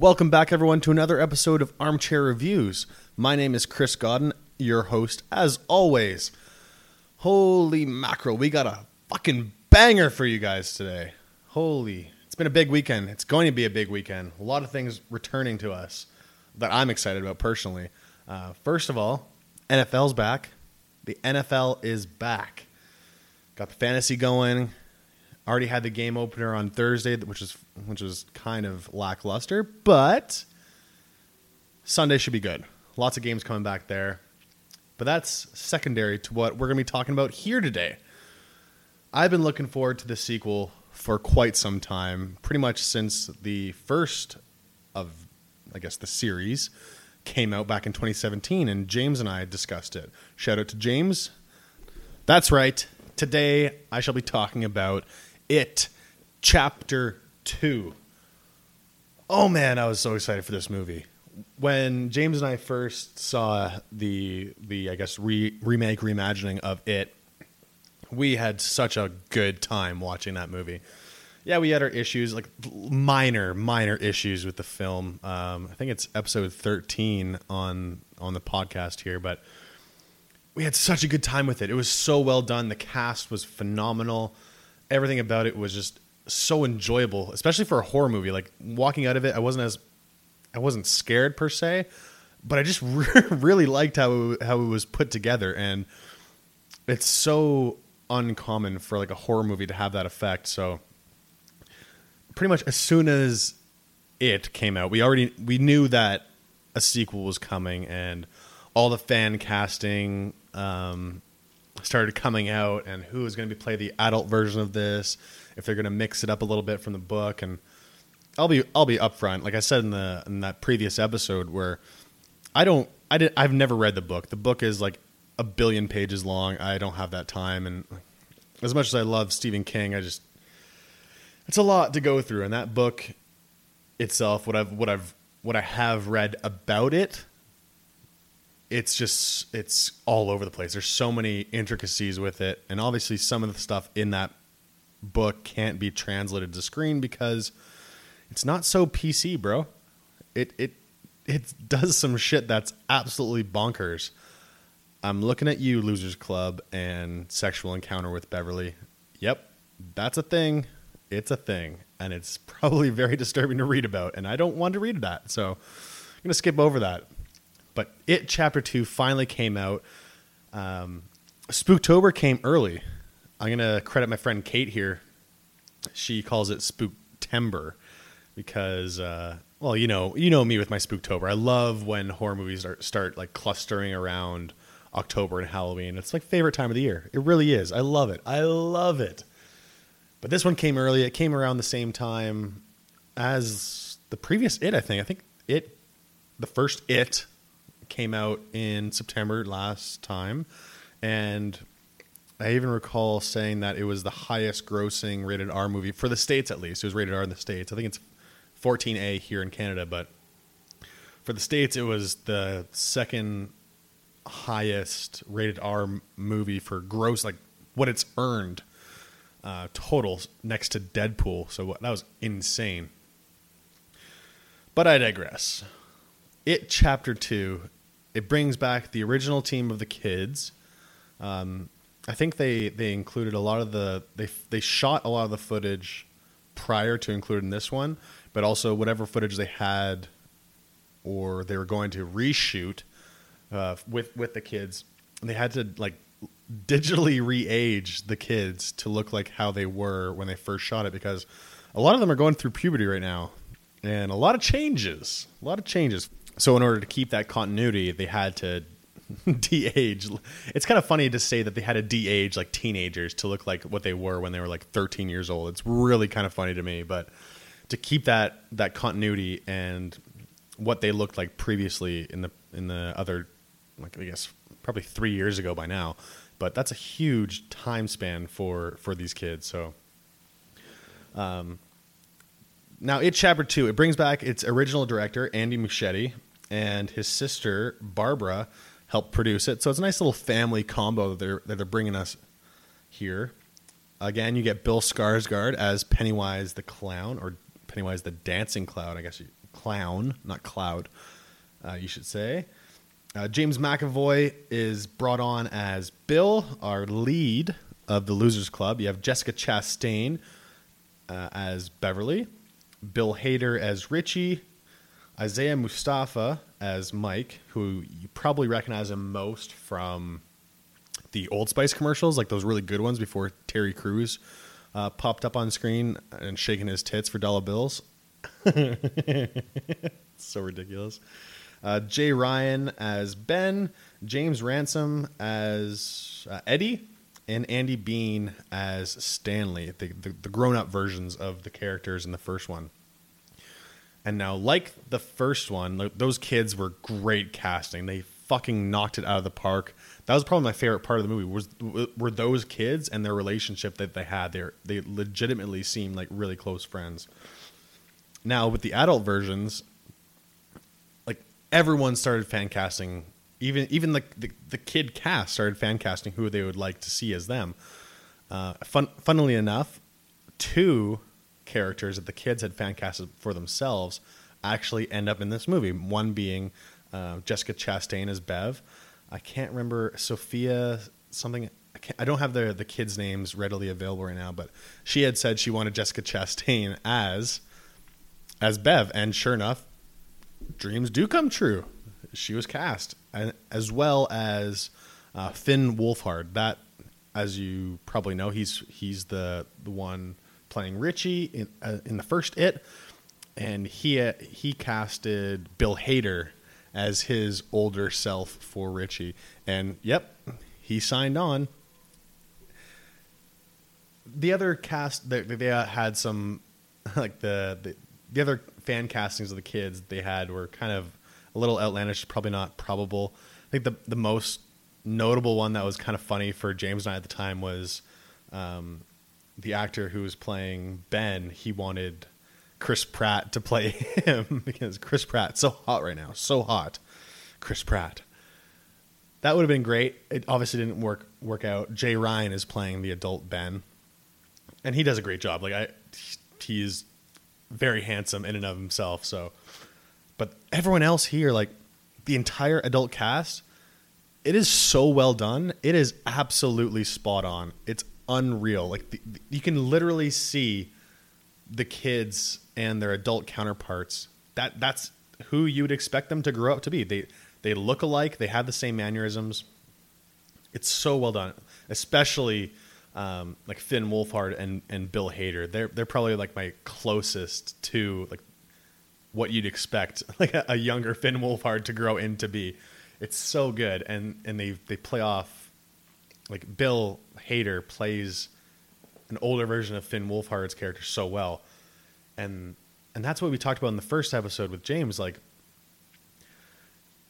Welcome back, everyone, to another episode of Armchair Reviews. My name is Chris Godden, your host, as always. Holy mackerel, we got a fucking banger for you guys today. Holy, it's been a big weekend. It's going to be a big weekend. A lot of things returning to us that I'm excited about personally. Uh, first of all, NFL's back. The NFL is back. Got the fantasy going. Already had the game opener on Thursday, which is which was kind of lackluster, but Sunday should be good. Lots of games coming back there. But that's secondary to what we're going to be talking about here today. I've been looking forward to the sequel for quite some time, pretty much since the first of, I guess, the series came out back in 2017, and James and I discussed it. Shout out to James. That's right. Today I shall be talking about It Chapter 2. Oh man, I was so excited for this movie. When James and I first saw the the I guess re- remake reimagining of It, we had such a good time watching that movie. Yeah, we had our issues, like minor, minor issues with the film. Um, I think it's episode thirteen on on the podcast here, but we had such a good time with it. It was so well done. The cast was phenomenal. Everything about it was just so enjoyable, especially for a horror movie. Like walking out of it, I wasn't as I wasn't scared per se, but I just really liked how it, how it was put together, and it's so uncommon for like a horror movie to have that effect. So pretty much as soon as it came out, we already we knew that a sequel was coming, and all the fan casting um, started coming out, and who is going to be play the adult version of this, if they're going to mix it up a little bit from the book, and I'll be I'll be upfront, like I said in the in that previous episode where I don't I did I've never read the book. The book is like a billion pages long. I don't have that time, and as much as I love Stephen King, I just it's a lot to go through. And that book itself, what I've what I've what I have read about it, it's just it's all over the place. There's so many intricacies with it, and obviously some of the stuff in that book can't be translated to screen because it's not so PC, bro. It it it does some shit that's absolutely bonkers. I'm looking at you, Losers Club, and Sexual Encounter with Beverly. Yep, that's a thing. It's a thing, and it's probably very disturbing to read about, and I don't want to read that, so I'm gonna skip over that. But it chapter two finally came out. Um, Spooktober came early. I'm gonna credit my friend Kate here. She calls it Spooktember because, uh, well, you know, you know me with my Spooktober. I love when horror movies start, start like clustering around October and Halloween. It's like favorite time of the year. It really is. I love it. I love it. But this one came early. It came around the same time as the previous It. I think. I think it, the first It, came out in September last time, and I even recall saying that it was the highest grossing rated R movie for the states at least. It was rated R in the states. I think it's 14A here in Canada, but for the states it was the second highest rated R movie for gross like what it's earned uh, total next to Deadpool. So that was insane. But I digress. It chapter two, it brings back the original team of the kids. Um, I think they they included a lot of the they they shot a lot of the footage prior to including this one, but also whatever footage they had or they were going to reshoot uh, with with the kids, they had to like digitally re-age the kids to look like how they were when they first shot it because a lot of them are going through puberty right now and a lot of changes a lot of changes so in order to keep that continuity they had to de-age it's kind of funny to say that they had to de-age like teenagers to look like what they were when they were like 13 years old it's really kind of funny to me but to keep that that continuity and what they looked like previously in the in the other like i guess probably three years ago by now but that's a huge time span for for these kids. So, um, now it's chapter two. It brings back its original director Andy Muschietti and his sister Barbara helped produce it. So it's a nice little family combo that they're that they're bringing us here. Again, you get Bill Skarsgård as Pennywise the clown, or Pennywise the dancing clown, I guess you clown, not cloud. Uh, you should say. Uh, James McAvoy is brought on as Bill, our lead of the Losers Club. You have Jessica Chastain uh, as Beverly, Bill Hader as Richie, Isaiah Mustafa as Mike, who you probably recognize him most from the Old Spice commercials, like those really good ones before Terry Crews uh, popped up on screen and shaking his tits for dollar bills. so ridiculous. Uh, Jay Ryan as Ben, James Ransone as uh, Eddie, and Andy Bean as Stanley, the, the, the grown up versions of the characters in the first one. And now, like the first one, those kids were great casting. They fucking knocked it out of the park. That was probably my favorite part of the movie. Was were those kids and their relationship that they had? They they legitimately seemed like really close friends. Now with the adult versions, like everyone started fan casting. Even even the, the, the kid cast started fan casting who they would like to see as them. Uh, fun, funnily enough, two characters that the kids had fan casted for themselves actually end up in this movie. One being uh, Jessica Chastain as Bev. I can't remember Sophia something. I, I, don't have the the kids' names readily available right now, but she had said she wanted Jessica Chastain as as Bev, and sure enough, dreams do come true. She was cast, and as well as uh, Finn Wolfhard. That, as you probably know, he's he's the the one playing Richie in uh, in the first It, and he uh, he casted Bill Hader as his older self for Richie, and yep, he signed on. The other cast, they, they had some like the, the the other fan castings of the kids they had were kind of a little outlandish, probably not probable. I think the the most notable one that was kind of funny for James and I at the time was um, the actor who was playing Ben. He wanted Chris Pratt to play him because Chris Pratt's so hot right now, so hot. Chris Pratt. That would have been great. It obviously didn't work work out. Jay Ryan is playing the adult Ben, and he does a great job. Like I, he's very handsome in and of himself. So, but everyone else here, like the entire adult cast, it is so well done. It is absolutely spot on. It's unreal. Like the, you can literally see the kids and their adult counterparts. That that's who you would expect them to grow up to be. They they look alike. They have the same mannerisms. It's so well done, especially um, like Finn Wolfhard and, and Bill Hader. They're they're probably like my closest to like what you'd expect like a, a younger Finn Wolfhard to grow into be. It's so good, and and they they play off like Bill Hader plays an older version of Finn Wolfhard's character so well, and and that's what we talked about in the first episode with James. Like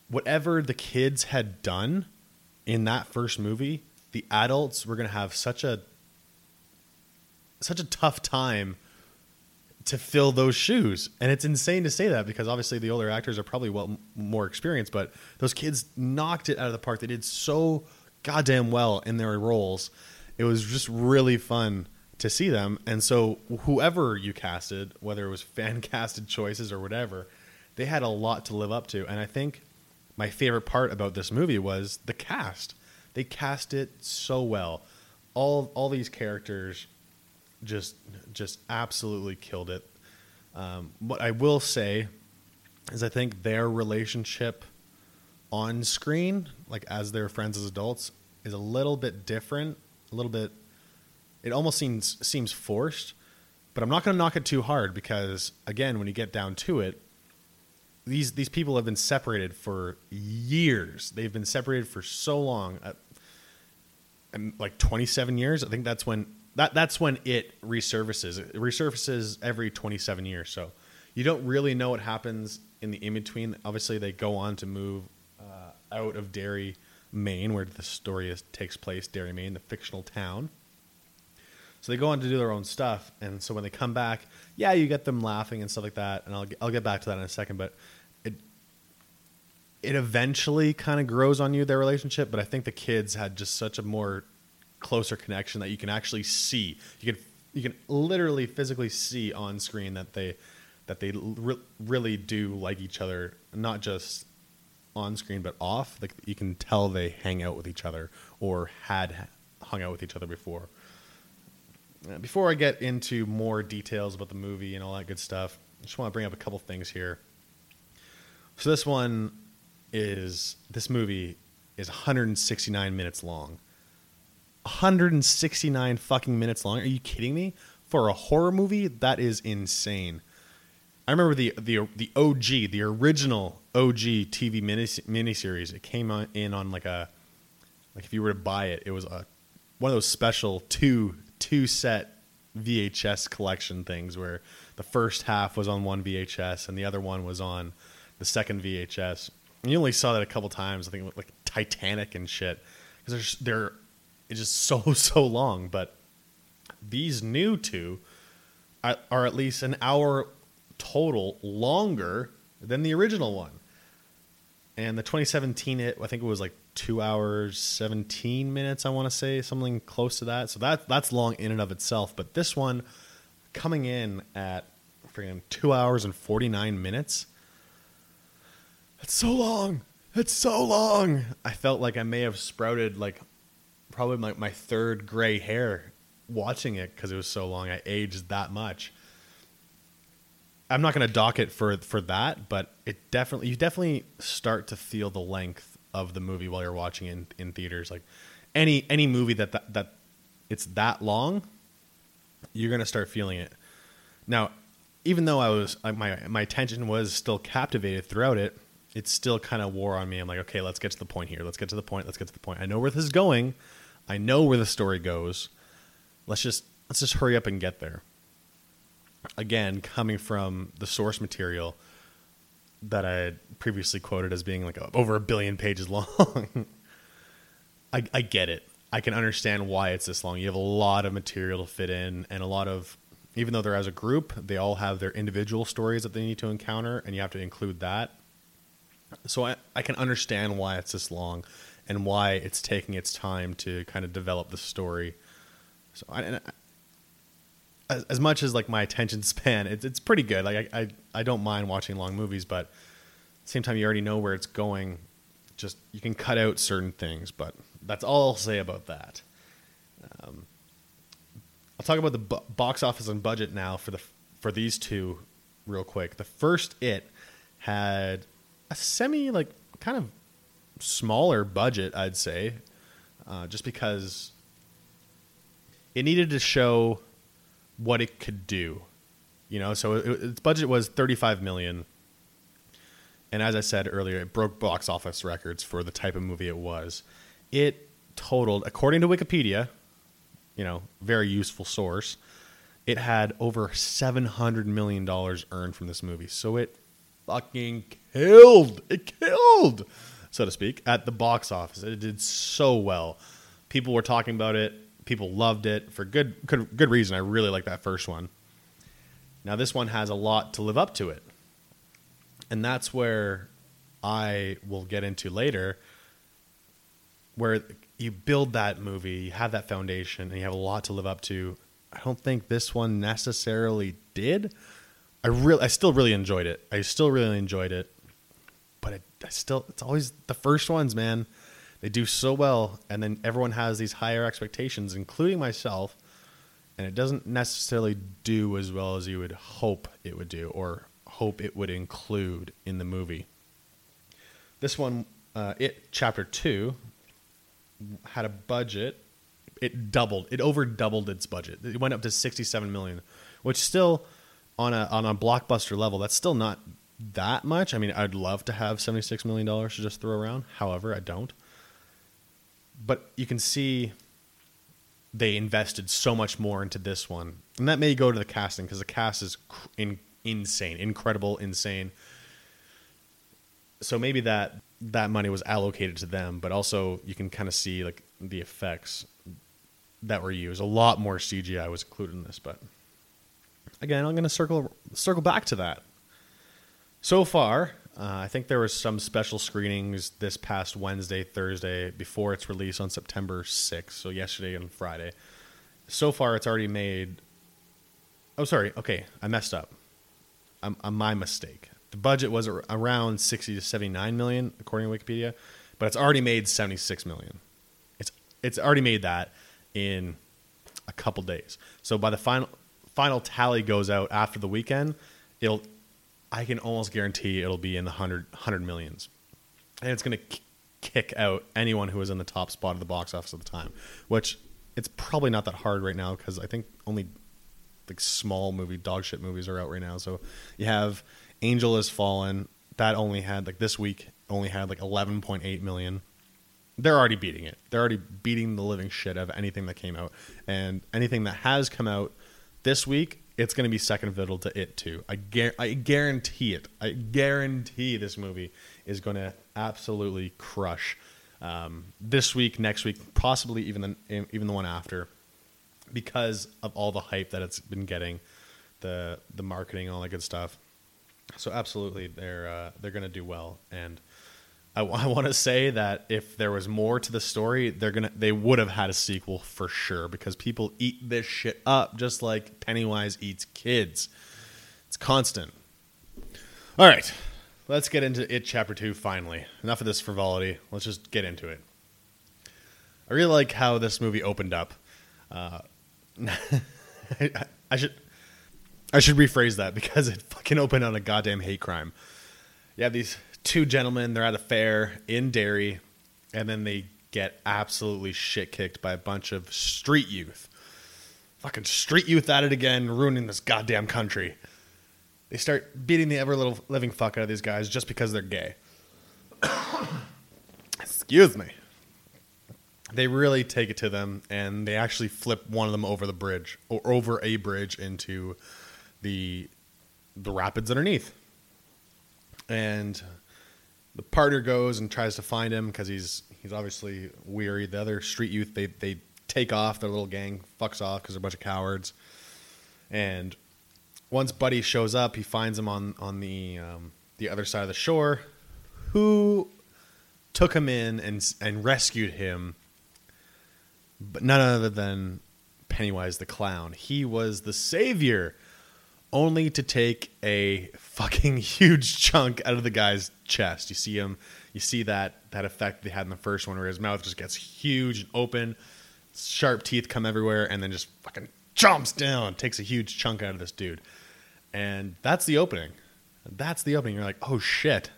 whatever the kids had done in that first movie the adults were going to have such a such a tough time to fill those shoes. And it's insane to say that because obviously the older actors are probably well more experienced, but those kids knocked it out of the park. They did so goddamn well in their roles. It was just really fun to see them. And so whoever you casted, whether it was fan casted choices or whatever, they had a lot to live up to. And I think my favorite part about this movie was the cast. They cast it so well. All all these characters just just absolutely killed it. Um, what I will say is, I think their relationship on screen, like as their friends as adults, is a little bit different. A little bit. It almost seems seems forced, but I'm not going to knock it too hard because again, when you get down to it, these these people have been separated for years. They've been separated for so long. Like 27 years. I think that's when that that's when it resurfaces. It resurfaces every 27 years. So you don't really know what happens in the in between. Obviously, they go on to move out of Derry, Maine, where the story is, takes place. Derry, Maine, the fictional town. So they go on to do their own stuff, and so when they come back, yeah, you get them laughing and stuff like that. And I'll I'll get back to that in a second, but it it eventually kind of grows on you their relationship but i think the kids had just such a more closer connection that you can actually see you can you can literally physically see on screen that they that they re- really do like each other, not just on screen but off. Like you can tell they hang out with each other or had hung out with each other before. Uh, before I get into more details about the movie and all that good stuff, I just want to bring up a couple things here. So this one is this movie is 169 minutes long. 169 fucking minutes long. Are you kidding me? For a horror movie, that is insane. I remember the the the OG, the original OG TV mini miniseries. It came on, in on like a like if you were to buy it, it was a one of those special two two set VHS collection things where the first half was on one VHS and the other one was on the second VHS. And you only saw that a couple times. I think like Titanic and shit because they're they're it's just so so long. But these new two are, are at least an hour total longer than the original one. And the 2017 it I think it was like two hours 17 minutes. I want to say something close to that. So that that's long in and of itself. But this one coming in at freaking two hours and 49 minutes. That's so long. That's so long. I felt like I may have sprouted like probably my, my third gray hair watching it because it was so long. I aged that much. I'm not going to dock it for for that, but it definitely you definitely start to feel the length of the movie while you're watching it in, in theaters. Like any any movie that, that that it's that long, you're going to start feeling it. Now, even though I was my my attention was still captivated throughout it, it still kind of wore on me. I'm like, okay, let's get to the point here. Let's get to the point. Let's get to the point. I know where this is going. I know where the story goes. Let's just let's just hurry up and get there again, coming from the source material that I had previously quoted as being like a, over a billion pages long, I, I get it. I can understand why it's this long. You have a lot of material to fit in, and a lot of, even though they're as a group, they all have their individual stories that they need to encounter, and you have to include that. So I, I can understand why it's this long and why it's taking its time to kind of develop the story. So I, as, as much as like my attention span, it's it's pretty good. Like I, I I don't mind watching long movies, but at the same time, you already know where it's going. Just you can cut out certain things, but that's all I'll say about that. Um, I'll talk about the box office and budget now for the for these two real quick. The first it had a semi like kind of smaller budget, I'd say, uh, just because it needed to show what it could do. You know, so it, its budget was 35 million. And as I said earlier, it broke box office records for the type of movie it was. It totaled, according to Wikipedia, you know, very useful source, it had over 700 million dollars earned from this movie. So it fucking killed. It killed, so to speak, at the box office. It did so well. People were talking about it people loved it for good, good good reason. I really like that first one. Now this one has a lot to live up to it. And that's where I will get into later where you build that movie, you have that foundation and you have a lot to live up to. I don't think this one necessarily did. I really I still really enjoyed it. I still really enjoyed it. But it, I still it's always the first ones, man they do so well, and then everyone has these higher expectations, including myself, and it doesn't necessarily do as well as you would hope it would do or hope it would include in the movie. This one, uh, it chapter two, had a budget. It doubled. It over doubled its budget. It went up to sixty-seven million, which still, on a on a blockbuster level, that's still not that much. I mean, I'd love to have seventy-six million dollars to just throw around. However, I don't but you can see they invested so much more into this one, and that may go to the casting because the cast is in, insane, incredible, insane. So maybe that that money was allocated to them, but also you can kind of see like the effects that were used. A lot more CGI was included in this, but again, I'm going to circle circle back to that. So far, uh, I think there was some special screenings this past Wednesday, Thursday before its release on September 6th. So yesterday and Friday. So far, it's already made. Oh, sorry. Okay, I messed up. um, uh, my mistake. The budget was around 60 to 79 million, according to Wikipedia, but it's already made 76 million. It's it's already made that in a couple days. So by the final final tally goes out after the weekend, it'll I can almost guarantee it'll be in the 100, 100 millions. And it's going to k- kick out anyone who was in the top spot of the box office at the time, which it's probably not that hard right now because I think only like small movie dog shit movies are out right now. So you have Angel has Fallen that only had like this week only had like 11.8 million. They're already beating it. They're already beating the living shit out of anything that came out. And anything that has come out this week, it's going to be second fiddle to it too. I, gar- I guarantee it. I guarantee this movie is going to absolutely crush um, this week, next week, possibly even the, even the one after, because of all the hype that it's been getting, the the marketing, all that good stuff. So absolutely, they're uh, they're going to do well, and I, I want to say that if there was more to the story, they're gonna they would have had a sequel for sure because people eat this shit up just like Pennywise eats kids. It's constant. All right, let's get into it. Chapter two. Finally, enough of this frivolity. Let's just get into it. I really like how this movie opened up. Uh, I, I should I should rephrase that because it fucking opened on a goddamn hate crime. Yeah, these two gentlemen, they're at a fair in Derry, and then they get absolutely shit kicked by a bunch of street youth. Fucking street youth at it again, ruining this goddamn country. They start beating the ever little living fuck out of these guys just because they're gay. Excuse me. They really take it to them, and they actually flip one of them over the bridge or over a bridge into the the rapids underneath. And the partner goes and tries to find him because he's he's obviously weary. The other street youth they they take off. Their little gang fucks off because they're a bunch of cowards. And once Buddy shows up, he finds him on on the um, the other side of the shore. Who took him in and and rescued him? But none other than Pennywise the clown. He was the savior only to take a fucking huge chunk out of the guy's chest. You see him, you see that that effect they had in the first one, where his mouth just gets huge and open, sharp teeth come everywhere, and then just fucking jumps down, takes a huge chunk out of this dude, and that's the opening. That's the opening. You're like, oh shit.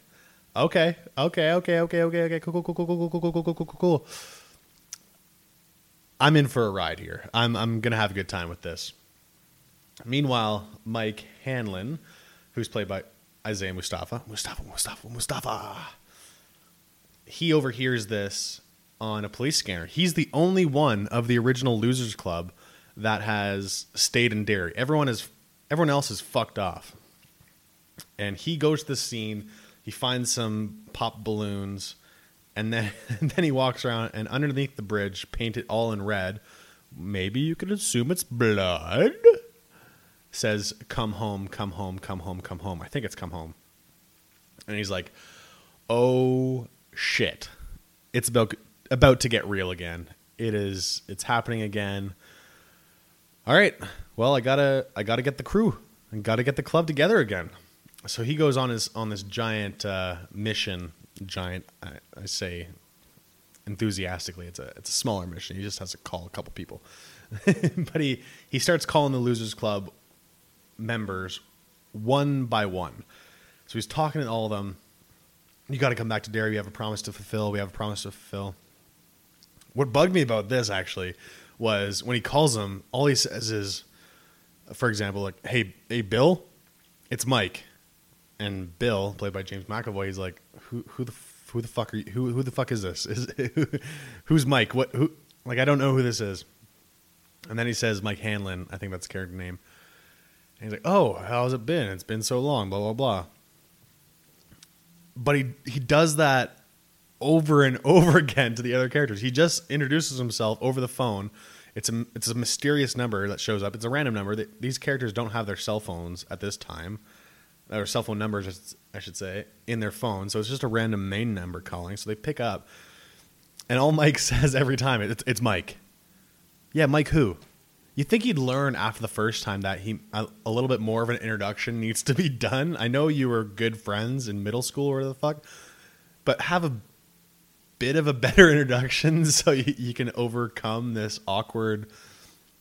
Okay, okay, okay, okay, okay, okay. Cool, cool, cool, cool, cool, cool, cool, cool, cool, cool, cool. I'm in for a ride here. I'm I'm gonna have a good time with this. Meanwhile, Mike Hanlon, who's played by Isaiah Mustafa, Mustafa, Mustafa, Mustafa, he overhears this on a police scanner. He's the only one of the original Losers Club that has stayed in Derry. Everyone is, everyone else is fucked off. And he goes to the scene. He finds some pop balloons, and then and then he walks around and underneath the bridge, painted all in red. Maybe you could assume it's blood says, Come home, come home, come home, come home. I think it's come home. And he's like, Oh shit. It's about about to get real again. It is it's happening again. All right. Well, I gotta I gotta get the crew and gotta get the club together again. So he goes on his on this giant uh, mission. Giant, I, I say enthusiastically. It's a it's a smaller mission. He just has to call a couple people, but he he starts calling the Losers Club members one by one. So he's talking to all of them. You got to come back to Derry. We have a promise to fulfill. We have a promise to fulfill. What bugged me about this actually was when he calls them, all he says is, for example, like, "Hey, hey, Bill, it's Mike," and Bill, played by James McAvoy, he's like, "Who, who the, who the fuck are you? Who, who the fuck is this? Is who's Mike? What, who? Like, I don't know who this is." And then he says Mike Hanlon. I think that's the character name. And he's like, "Oh, how's it been? It's been so long." Blah blah blah. But he he does that over and over again to the other characters. He just introduces himself over the phone. It's a it's a mysterious number that shows up. It's a random number. These characters don't have their cell phones at this time, or cell phone numbers, I should say, in their phone. So it's just a random main number calling. So they pick up, and all Mike says every time it's it's Mike. Yeah, Mike who? You think he'd learn after the first time that he a, a little bit more of an introduction needs to be done. I know you were good friends in middle school or the fuck, but have a bit of a better introduction so you, you can overcome this awkward.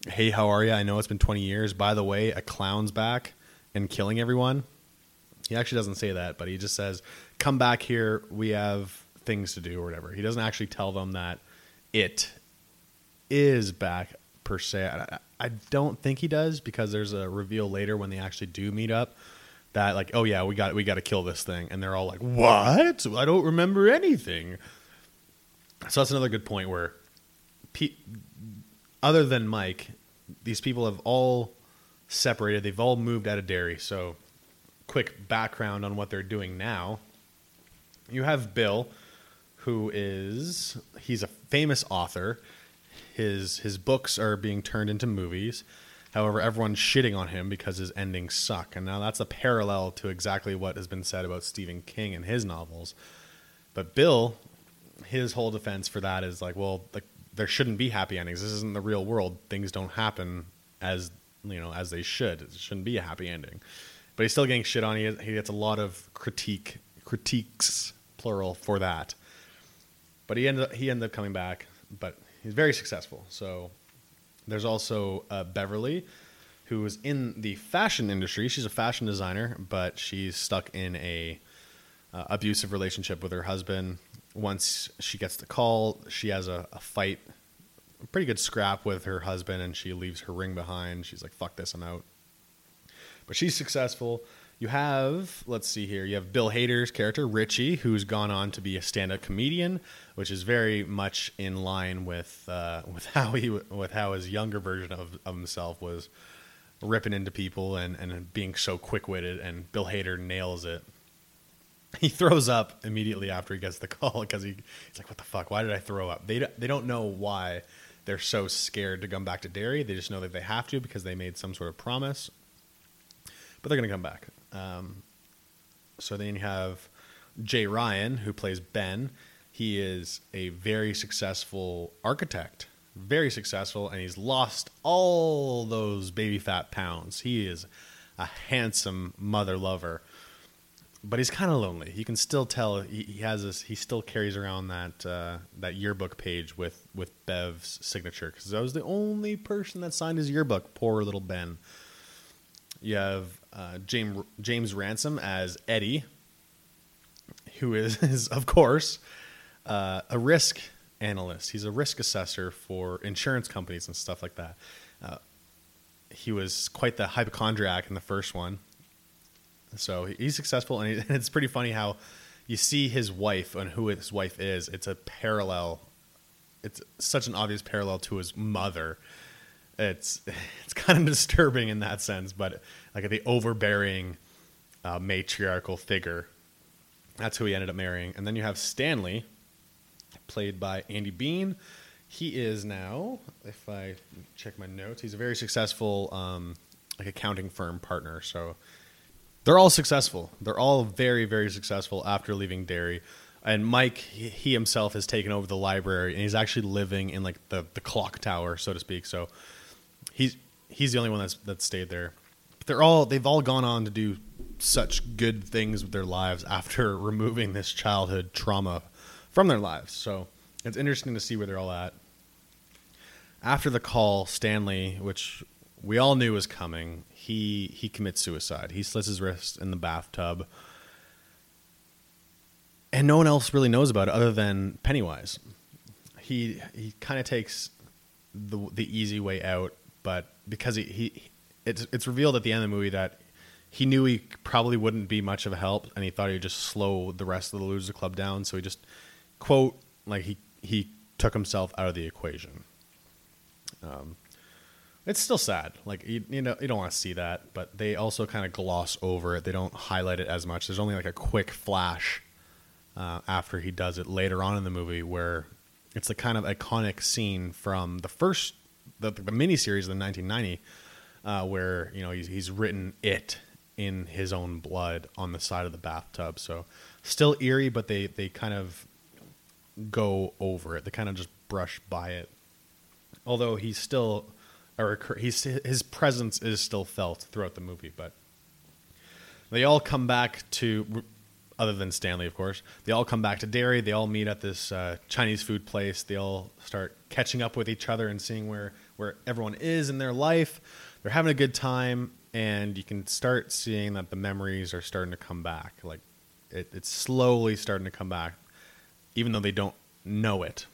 Hey, how are you? I know it's been 20 years. By the way, a clown's back and killing everyone. He actually doesn't say that, but he just says, "Come back here. We have things to do or whatever." He doesn't actually tell them that it is back per se. I, I don't think he does because there's a reveal later when they actually do meet up that like, "Oh yeah, we got we got to kill this thing," and they're all like, "What? I don't remember anything." So that's another good point where, pe- other than Mike, these people have all separated. They've all moved out of Derry. So, quick background on what they're doing now. You have Bill, who is he's a famous author. His his books are being turned into movies. However, everyone's shitting on him because his endings suck. And now that's a parallel to exactly what has been said about Stephen King and his novels. But Bill, his whole defense for that is like, well, like there shouldn't be happy endings. This isn't the real world. Things don't happen as you know as they should. It shouldn't be a happy ending. But he's still getting shit on. He, he gets a lot of critique critiques plural for that. But he ended up, he ended up coming back. But he's very successful. So there's also uh, Beverly, who is in the fashion industry. She's a fashion designer, but she's stuck in a uh, abusive relationship with her husband. Once she gets the call, she has a, a fight, a pretty good scrap with her husband, and she leaves her ring behind. She's like, "Fuck this, I'm out." But she's successful. You have, let's see here, you have Bill Hader's character, Richie, who's gone on to be a stand up comedian, which is very much in line with, uh, with, how, he, with how his younger version of, of himself was ripping into people and, and being so quick witted, and Bill Hader nails it. He throws up immediately after he gets the call because he, he's like, What the fuck? Why did I throw up? They, they don't know why they're so scared to come back to Derry. They just know that they have to because they made some sort of promise. But they're going to come back. Um, so then you have Jay Ryan, who plays Ben. He is a very successful architect, very successful, and he's lost all those baby fat pounds. He is a handsome mother lover, but he's kind of lonely. You can still tell he, he, has this. He still carries around that uh, that yearbook page with with Bev's signature because I was the only person that signed his yearbook. Poor little Ben. You have uh, James James Ransone as Eddie, who is, is of course uh, a risk analyst. He's a risk assessor for insurance companies and stuff like that. Uh, he was quite the hypochondriac in the first one, so he's successful, and, he, and it's pretty funny how you see his wife and who his wife is. It's a parallel. It's such an obvious parallel to his mother it's it's kind of disturbing in that sense, but like the overbearing uh, matriarchal figure. That's who he ended up marrying. And then you have Stanley, played by Andy Bean. He is now, if I check my notes, he's a very successful um, like accounting firm partner. So they're all successful. They're all very very successful after leaving Derry. And Mike, he himself has taken over the library, and he's actually living in like the the clock tower, so to speak. So he's he's the only one that's that stayed there. But they're all they've all gone on to do such good things with their lives after removing this childhood trauma from their lives. So it's interesting to see where they're all at. After the call, Stanley, which we all knew was coming, he he commits suicide. He slits his wrist in the bathtub. And no one else really knows about it other than Pennywise. He he kind of takes the the easy way out but because he, he it's it's revealed at the end of the movie that he knew he probably wouldn't be much of a help, and he thought he'd just slow the rest of the loser club down. So he just quote like he he took himself out of the equation. Um, it's still sad. Like you, you know, you don't want to see that, but they also kind of gloss over it. They don't highlight it as much. There's only like a quick flash uh, after he does it later on in the movie where it's the kind of iconic scene from the first the, the miniseries the 1990, uh, where you know he's, he's written it in his own blood on the side of the bathtub. So still eerie, but they they kind of go over it. They kind of just brush by it. Although he's still or occur- he's his presence is still felt throughout the movie, but they all come back to other than Stanley, of course. They all come back to Derry. They all meet at this uh, Chinese food place. They all start catching up with each other and seeing where where everyone is in their life. They're having a good time, and you can start seeing that the memories are starting to come back. Like it, it's slowly starting to come back, even though they don't know it.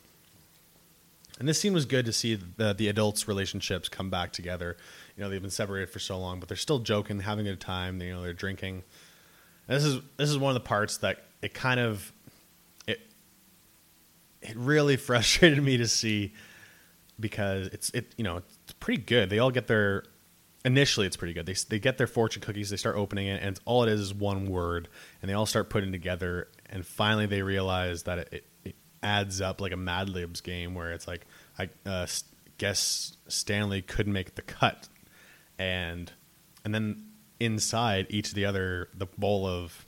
And this scene was good to see the the adults' relationships come back together. You know, they've been separated for so long, but they're still joking, having a good time. You know, they're drinking. And this is this is one of the parts that it kind of it it really frustrated me to see because it's it you know it's pretty good. They all get their initially it's pretty good. They they get their fortune cookies. They start opening it, and all it is is one word, and they all start putting together. And finally, they realize that it, it, it adds up like a Mad Libs game where it's like I uh, guess Stanley could make the cut, and and then inside each of the other the bowl of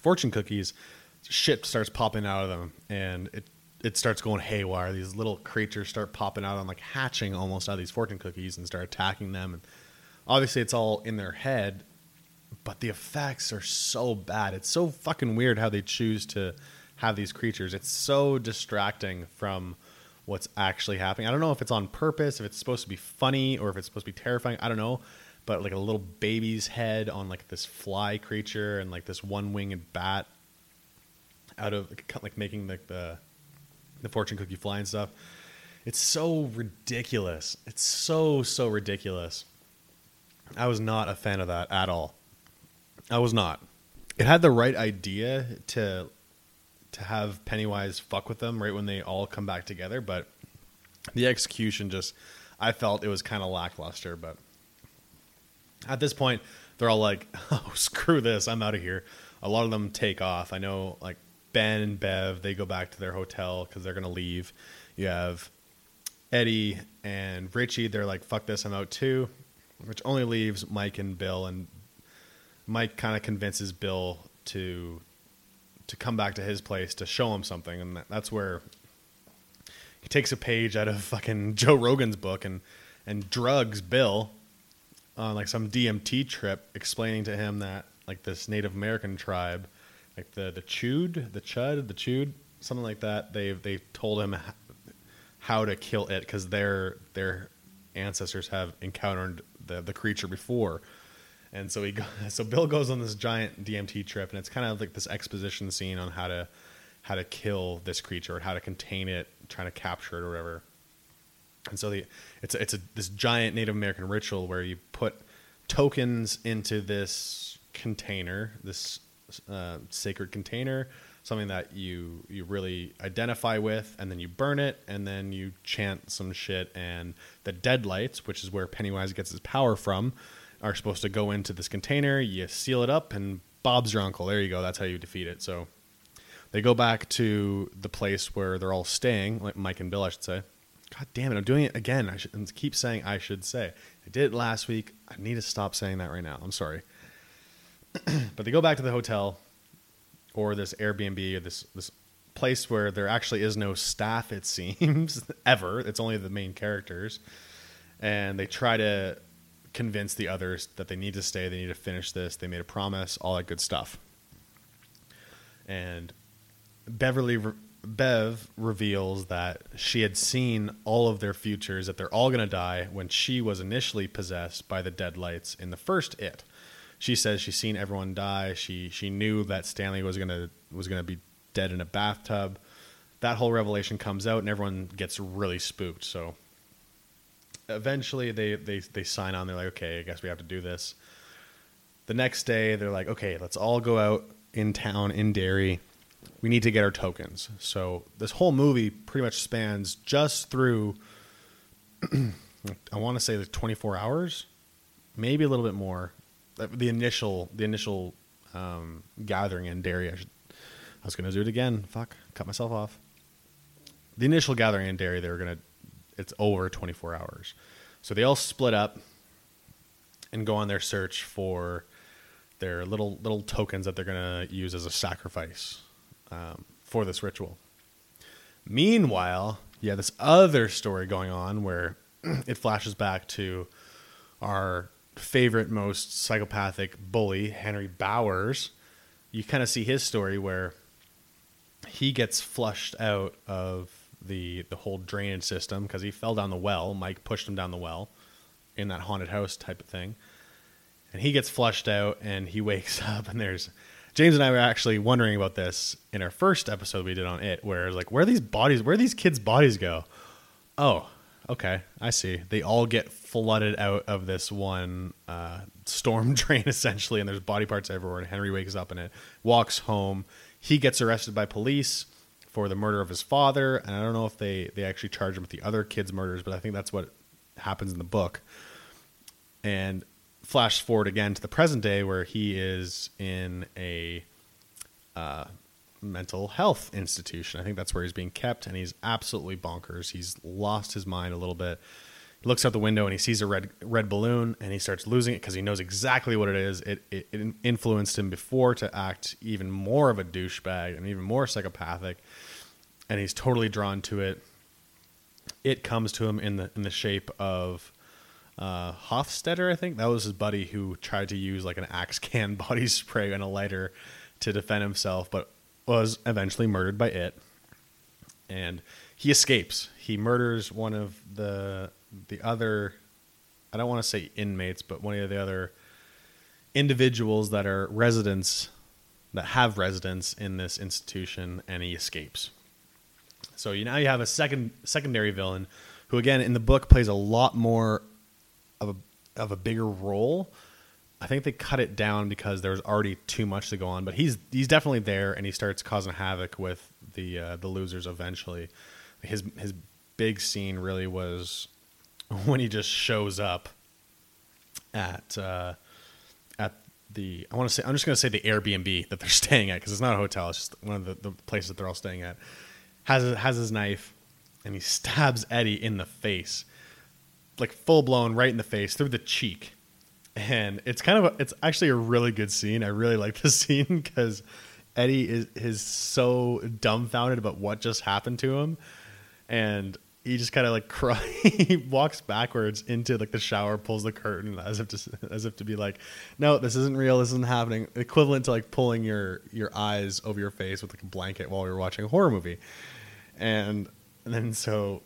fortune cookies, shit starts popping out of them, and it it starts going haywire. These little creatures start popping out on like hatching almost out of these fortune cookies and start attacking them. And obviously, it's all in their head, but the effects are so bad. It's so fucking weird how they choose to have these creatures. It's so distracting from what's actually happening. I don't know if it's on purpose, if it's supposed to be funny, or if it's supposed to be terrifying. I don't know. But like a little baby's head on like this fly creature and like this one winged bat out of like making like the the fortune cookie flying stuff. It's so ridiculous. It's so so ridiculous. I was not a fan of that at all. I was not. It had the right idea to to have Pennywise fuck with them right when they all come back together, but the execution just I felt it was kind of lackluster, but at this point they're all like, "Oh, screw this. I'm out of here." A lot of them take off. I know like Ben and Bev, they go back to their hotel cuz they're going to leave. You have Eddie and Richie, they're like, "Fuck this, I'm out too." Which only leaves Mike and Bill and Mike kind of convinces Bill to to come back to his place to show him something, and that's where he takes a page out of fucking Joe Rogan's book and and drugs Bill on like some DMT trip, explaining to him that like this Native American tribe, like the the Chud, the Chud, the chewed, something like that. They they told him how to kill it because their their ancestors have encountered the the creature before. And so he, so Bill goes on this giant DMT trip, and it's kind of like this exposition scene on how to, how to kill this creature, or how to contain it, trying to capture it, or whatever. And so the, it's a, it's a this giant Native American ritual where you put tokens into this container, this uh, sacred container, something that you you really identify with, and then you burn it, and then you chant some shit, and the deadlights, which is where Pennywise gets his power from are supposed to go into this container. You seal it up, and Bob's your uncle. There you go. That's how you defeat it. So they go back to the place where they're all staying, like Mike and Bill, I should say. God damn it, I'm doing it again. I should keep saying I should say. I did it last week. I need to stop saying that right now. I'm sorry. but they go back to the hotel or this Airbnb or this this place where there actually is no staff it seems ever. It's only the main characters. And they try to convince the others that they need to stay, they need to finish this, they made a promise, all that good stuff. And Beverly Bev reveals that she had seen all of their futures, that they're all going to die when she was initially possessed by the deadlights in the first It. She says she's seen everyone die. She she knew that Stanley was gonna was gonna be dead in a bathtub. That whole revelation comes out, and everyone gets really spooked. So eventually they, they, they sign on. They're like, okay, I guess we have to do this. The next day, they're like, okay, let's all go out in town in Derry. We need to get our tokens. So this whole movie pretty much spans just through. I want to say like 24 hours, maybe a little bit more. The initial the initial um, gathering in Derry. I, should, I was going to do it again. Fuck, cut myself off. The initial gathering in Derry, they were going to it's over 24 hours. So they all split up and go on their search for their little little tokens that they're going to use as a sacrifice um, for this ritual. Meanwhile, yeah, this other story going on where it flashes back to our favorite, most psychopathic bully, Henry Bowers. You kind of see his story where he gets flushed out of the the whole drainage system because he fell down the well. Mike pushed him down the well in that haunted house type of thing, and he gets flushed out and he wakes up and there's James and I were actually wondering about this in our first episode we did on it, where like, where these bodies, where these kids' bodies go? Oh, okay, I see. They all get flooded out of this one uh, storm drain essentially, and there's body parts everywhere. And Henry wakes up in it, walks home. He gets arrested by police for the murder of his father, and I don't know if they they actually charge him with the other kids' murders, but I think that's what happens in the book. And flash forward again to the present day where he is in a uh, mental health institution. I think that's where he's being kept, and he's absolutely bonkers. He's lost his mind a little bit. He looks out the window and he sees a red red balloon, and he starts losing it because he knows exactly what it is. It, it, it influenced him before to act even more of a douchebag and even more psychopathic, and he's totally drawn to it. It comes to him in the in the shape of uh, Hockstetter, I think that was his buddy who tried to use like an axe can body spray and a lighter to defend himself, but was eventually murdered by it. And he escapes. He murders one of the the other I don't want to say inmates, but one of the other individuals that are residents that have residence in this institution and he escapes. So you now you have a second secondary villain who again in the book plays a lot more of a of a bigger role. I think they cut it down because there was already too much to go on. But he's he's definitely there, and he starts causing havoc with the uh, the losers eventually. His his big scene really was when he just shows up at uh, at the I want to say I'm just going to say the Airbnb that they're staying at because it's not a hotel. It's just one of the, the places that they're all staying at. Has has his knife, and he stabs Eddie in the face like full blown right in the face through the cheek. And it's kind of a, it's actually a really good scene. I really like the scene because Eddie is is so dumbfounded about what just happened to him, and he just kind of like cry. he walks backwards into like the shower, pulls the curtain as if to as if to be like, "No, this isn't real. This isn't happening." Equivalent to like pulling your your eyes over your face with like a blanket while you're watching a horror movie, and and then so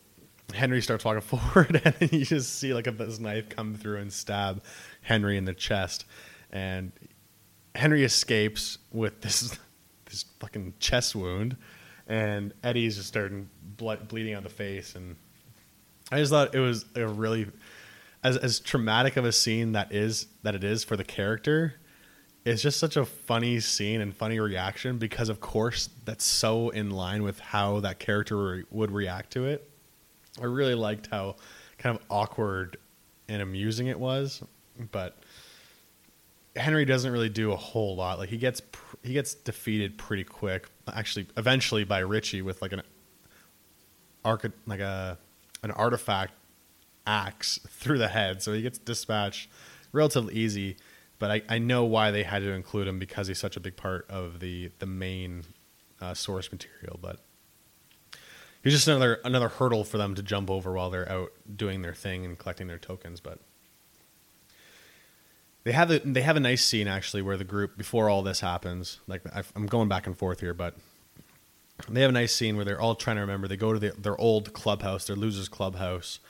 Henry starts walking forward, and you just see like a, this knife come through and stab Henry in the chest, and Henry escapes with this this fucking chest wound, and Eddie's just starting bleeding on the face, and I just thought it was a really as as traumatic of a scene that is that it is for the character. It's just such a funny scene and funny reaction because, of course, that's so in line with how that character re- would react to it I really liked how kind of awkward and amusing it was, but Henry doesn't really do a whole lot. Like he gets he gets defeated pretty quick. Actually, eventually by Richie with like an arc like a an artifact axe through the head, so he gets dispatched relatively easy. But I, I know why they had to include him because he's such a big part of the the main uh, source material. But he's just another another hurdle for them to jump over while they're out doing their thing and collecting their tokens. But they have a, they have a nice scene actually where the group before all this happens. Like I'm going back and forth here, but they have a nice scene where they're all trying to remember. They go to the, their old clubhouse, their losers clubhouse.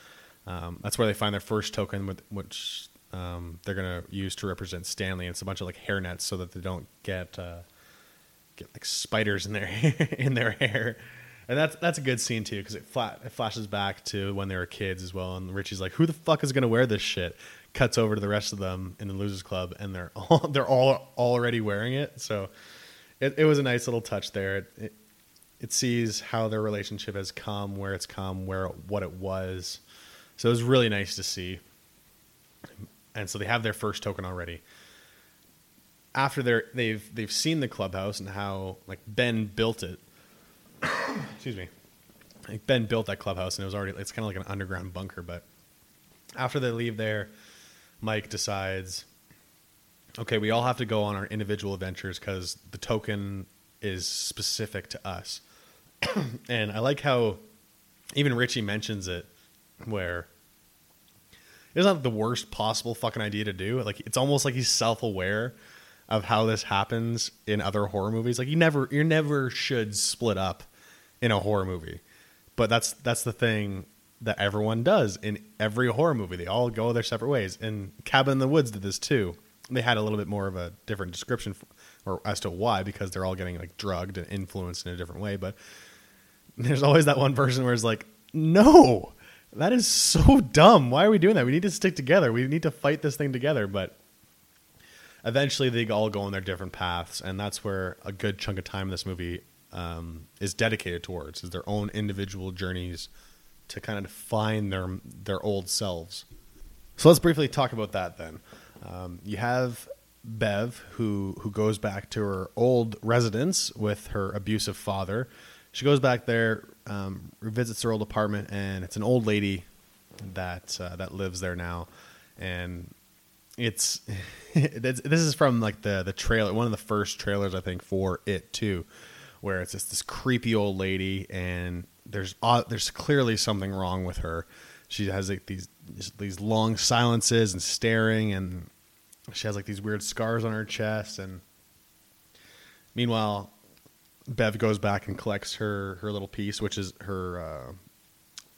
Um, that's where they find their first token, with, which um, they're gonna use to represent Stanley. And it's a bunch of like hair nets so that they don't get uh, get like spiders in their in their hair and that's that's a good scene too because it flat it flashes back to when they were kids as well. And Richie's like, "Who the fuck is gonna wear this shit?" Cuts over to the rest of them in the losers club, and they're all they're all already wearing it. So it, it was a nice little touch there. It, it, it sees how their relationship has come, where it's come, where what it was. So it was really nice to see. And so they have their first token already. After they're they've they've seen the clubhouse and how like Ben built it excuse me. Like ben built that clubhouse, and it was already it's kind of like an underground bunker. But after they leave there, Mike decides, okay, we all have to go on our individual adventures because the token is specific to us. and I like how even Richie mentions it, where It's not the worst possible fucking idea to do. Like it's almost like he's self aware of how this happens in other horror movies. Like you never you never should split up in a horror movie. But that's that's the thing that everyone does in every horror movie. They all go their separate ways. And Cabin in the Woods did this too. They had a little bit more of a different description for, or as to why because they're all getting like drugged and influenced in a different way, but there's always that one person where it's like, "No, that is so dumb. Why are we doing that? We need to stick together. We need to fight this thing together." But eventually they all go on their different paths and that's where a good chunk of time in this movie um, is dedicated towards is their own individual journeys to kind of find their their old selves. So let's briefly talk about that then. Um, you have bev who who goes back to her old residence with her abusive father. She goes back there um, revisits her old apartment and it's an old lady that uh, that lives there now. And it's this is from like the the trailer, one of the first trailers I think for it too, where it's just this creepy old lady and there's uh, there's clearly something wrong with her. She has like these these long silences and staring, and she has like these weird scars on her chest. And meanwhile, Bev goes back and collects her her little piece, which is her uh,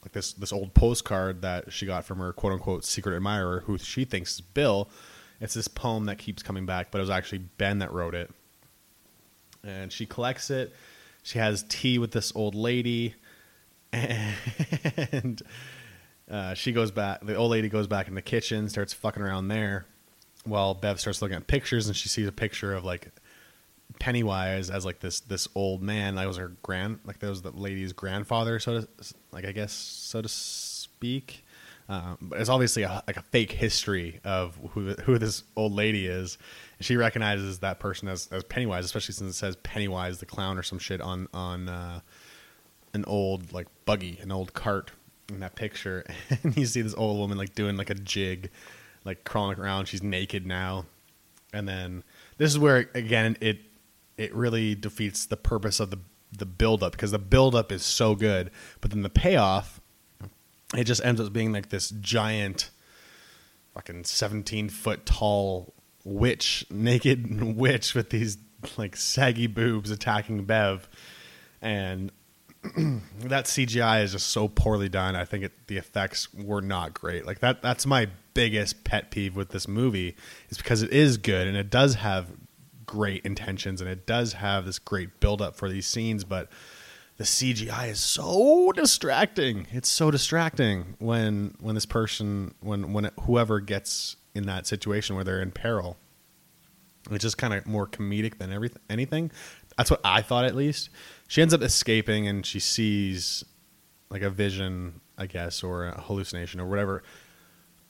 like this this old postcard that she got from her quote unquote secret admirer, who she thinks is Bill. It's this poem that keeps coming back, but it was actually Ben that wrote it. And she collects it. She has tea with this old lady, and uh, she goes back. The old lady goes back in the kitchen, starts fucking around there, while Bev starts looking at pictures, and she sees a picture of like Pennywise as like this this old man. That was her grand, like that was the lady's grandfather, so to like I guess so to speak. Um, but it's obviously a, like a fake history of who who this old lady is. She recognizes that person as, as Pennywise, especially since it says Pennywise the clown or some shit on on uh, an old like buggy, an old cart in that picture. And you see this old woman like doing like a jig, like crawling around. She's naked now, and then this is where again it it really defeats the purpose of the the build up because the build up is so good, but then the payoff it just ends up being like this giant fucking 17 foot tall witch, naked witch with these like saggy boobs attacking Bev. And that CGI is just so poorly done. I think it, the effects were not great. Like that that's my biggest pet peeve with this movie is because it is good and it does have great intentions and it does have this great build up for these scenes, but the CGI is so distracting. It's so distracting when when this person when when it, whoever gets in that situation where they're in peril. It's just kind of more comedic than everything anything. That's what I thought at least. She ends up escaping and she sees like a vision, I guess, or a hallucination or whatever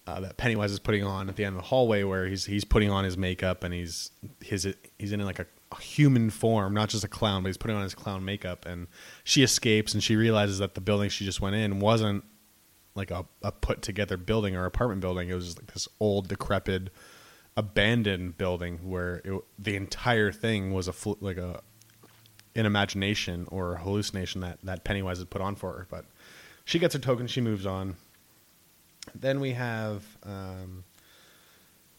uh, that Pennywise is putting on at the end of the hallway, where he's he's putting on his makeup and he's his he's in like a, a, human form, not just a clown, but he's putting on his clown makeup. And she escapes and she realizes that the building she just went in wasn't like a, a put together building or apartment building. It was just like this old, decrepit, abandoned building where it, the entire thing was a fl- like a an imagination or hallucination that that Pennywise had put on for her. But she gets her token, she moves on then we have, um,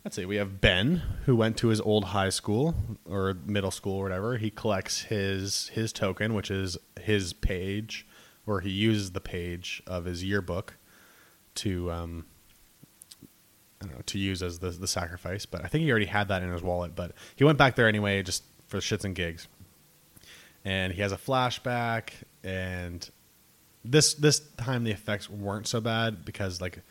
let's see, we have Ben, who went to his old high school or middle school or whatever. He collects his his token, which is his page, or he uses the page of his yearbook to, um, I don't know, to use as the the sacrifice. But I think he already had that in his wallet. But he went back there anyway, just for shits and gigs. And he has a flashback, and this this time the effects weren't so bad because like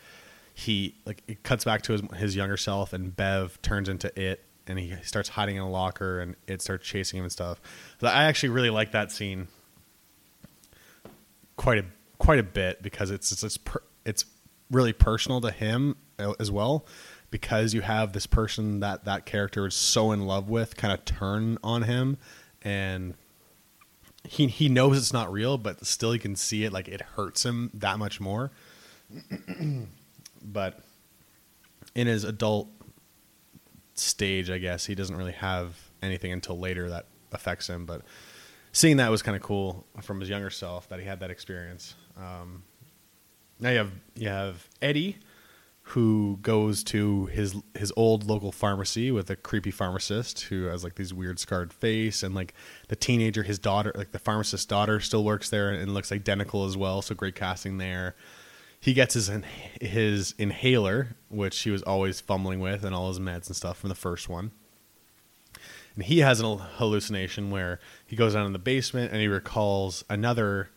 he like it cuts back to his his younger self and Bev turns into it and he starts hiding in a locker and it starts chasing him and stuff. So I actually really like that scene quite a quite a bit because it's it's it's, per, it's really personal to him uh, as well because you have this person that that character is so in love with kind of turn on him and he he knows it's not real, but still he can see it. Like it hurts him that much more. but in his adult stage, I guess he doesn't really have anything until later that affects him. But seeing that was kind of cool from his younger self that he had that experience. Um, now you have you have Eddie, who goes to his his old local pharmacy with a creepy pharmacist who has like these weird scarred face and like the teenager his daughter like the pharmacist's daughter still works there and looks identical as well so great casting there. He gets his his inhaler which he was always fumbling with and all his meds and stuff from the first one. And he has an hallucination where he goes down in the basement and he recalls another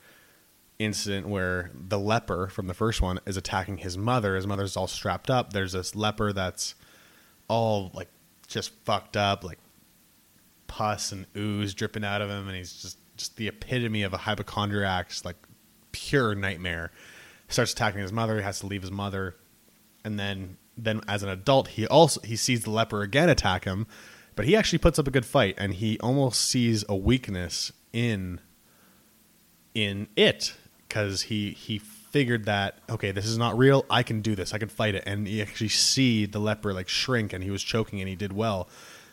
incident where the leper from the first one is attacking his mother. His mother's all strapped up. There's this leper that's all like just fucked up, like pus and ooze dripping out of him, and he's just just the epitome of a hypochondriac, like pure nightmare. Starts attacking his mother. He has to leave his mother, and then then as an adult, he also he sees the leper again attack him, but he actually puts up a good fight, and he almost sees a weakness in in it because he he figured that okay, this is not real. I can do this. I can fight it. And he actually see the leper like shrink, and he was choking, and he did well.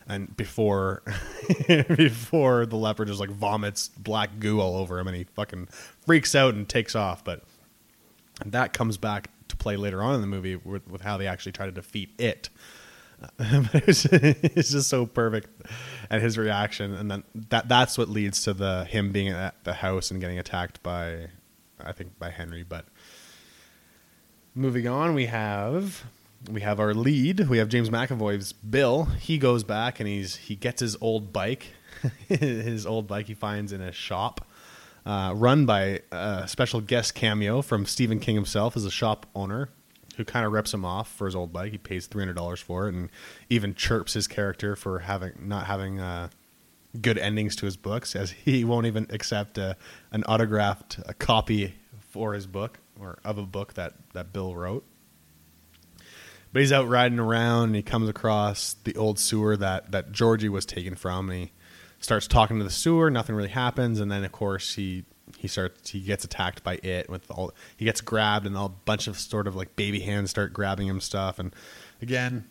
And before before the leper just like vomits black goo all over him, and he fucking freaks out and takes off. But that comes back to play later on in the movie with, with how they actually try to defeat it. it's, just so perfect at his reaction, and then that that's what leads to the him being at the house and getting attacked by I think by Henry. But moving on, we have we have our lead. We have James McAvoy's Bill. He goes back and he's he gets his old bike, his old bike he finds in a shop. Uh, run by a special guest cameo from Stephen King himself as a shop owner who kind of reps him off for his old bike. He pays three hundred dollars for it, and even chirps his character for having not having uh, good endings to his books, as he won't even accept a, an autographed a copy for his book or of a book that, that Bill wrote. But he's out riding around and he comes across the old sewer that, that Georgie was taken from and he starts talking to the sewer, nothing really happens, and then of course he he starts he gets attacked by it with all he gets grabbed and a bunch of sort of like baby hands start grabbing him stuff and again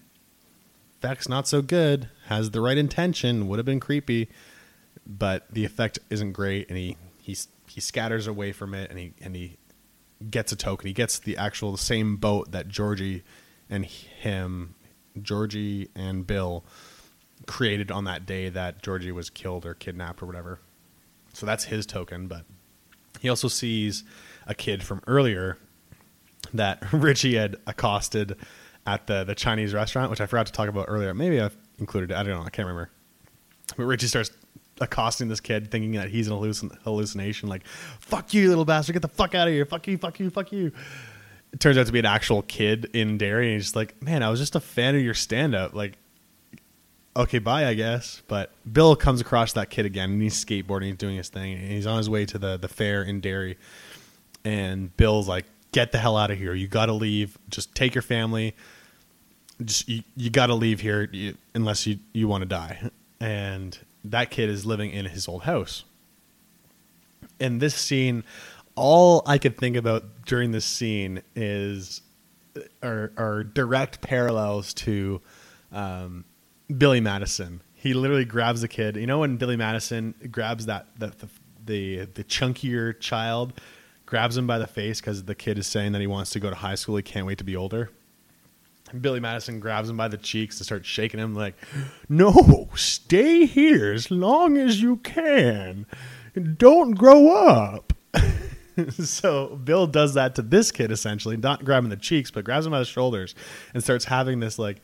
effect's not so good. Has the right intention, would have been creepy, but the effect isn't great, and he he he scatters away from it, and he and he gets a token. He gets the actual the same boat that Georgie and him, Georgie and Bill created on that day that Georgie was killed or kidnapped or whatever. So that's his token, but he also sees a kid from earlier that Richie had accosted at the the Chinese restaurant, which I forgot to talk about earlier. Maybe I included it. I don't know. I can't remember. But Richie starts accosting this kid, thinking that he's an hallucin- hallucination. Like, "Fuck you, little bastard! Get the fuck out of here! Fuck you! Fuck you! Fuck you!" It turns out to be an actual kid in Derry, and he's just like, "Man, I was just a fan of your stand up." Like, okay, bye, I guess. But Bill comes across that kid again, and he's skateboarding, he's doing his thing, and he's on his way to the the fair in Derry. And Bill's like, "Get the hell out of here! You got to leave. Just take your family." just you, you got to leave here you, unless you you want to die and that kid is living in his old house in this scene all i could think about during this scene is are, are direct parallels to um, billy madison he literally grabs the kid you know when billy madison grabs that the the, the, the chunkier child grabs him by the face because the kid is saying that he wants to go to high school he can't wait to be older And Billy Madison grabs him by the cheeks and starts shaking him like, "No, stay here as long as you can. Don't grow up." so Bill does that to this kid essentially, not grabbing the cheeks, but grabs him by the shoulders and starts having this like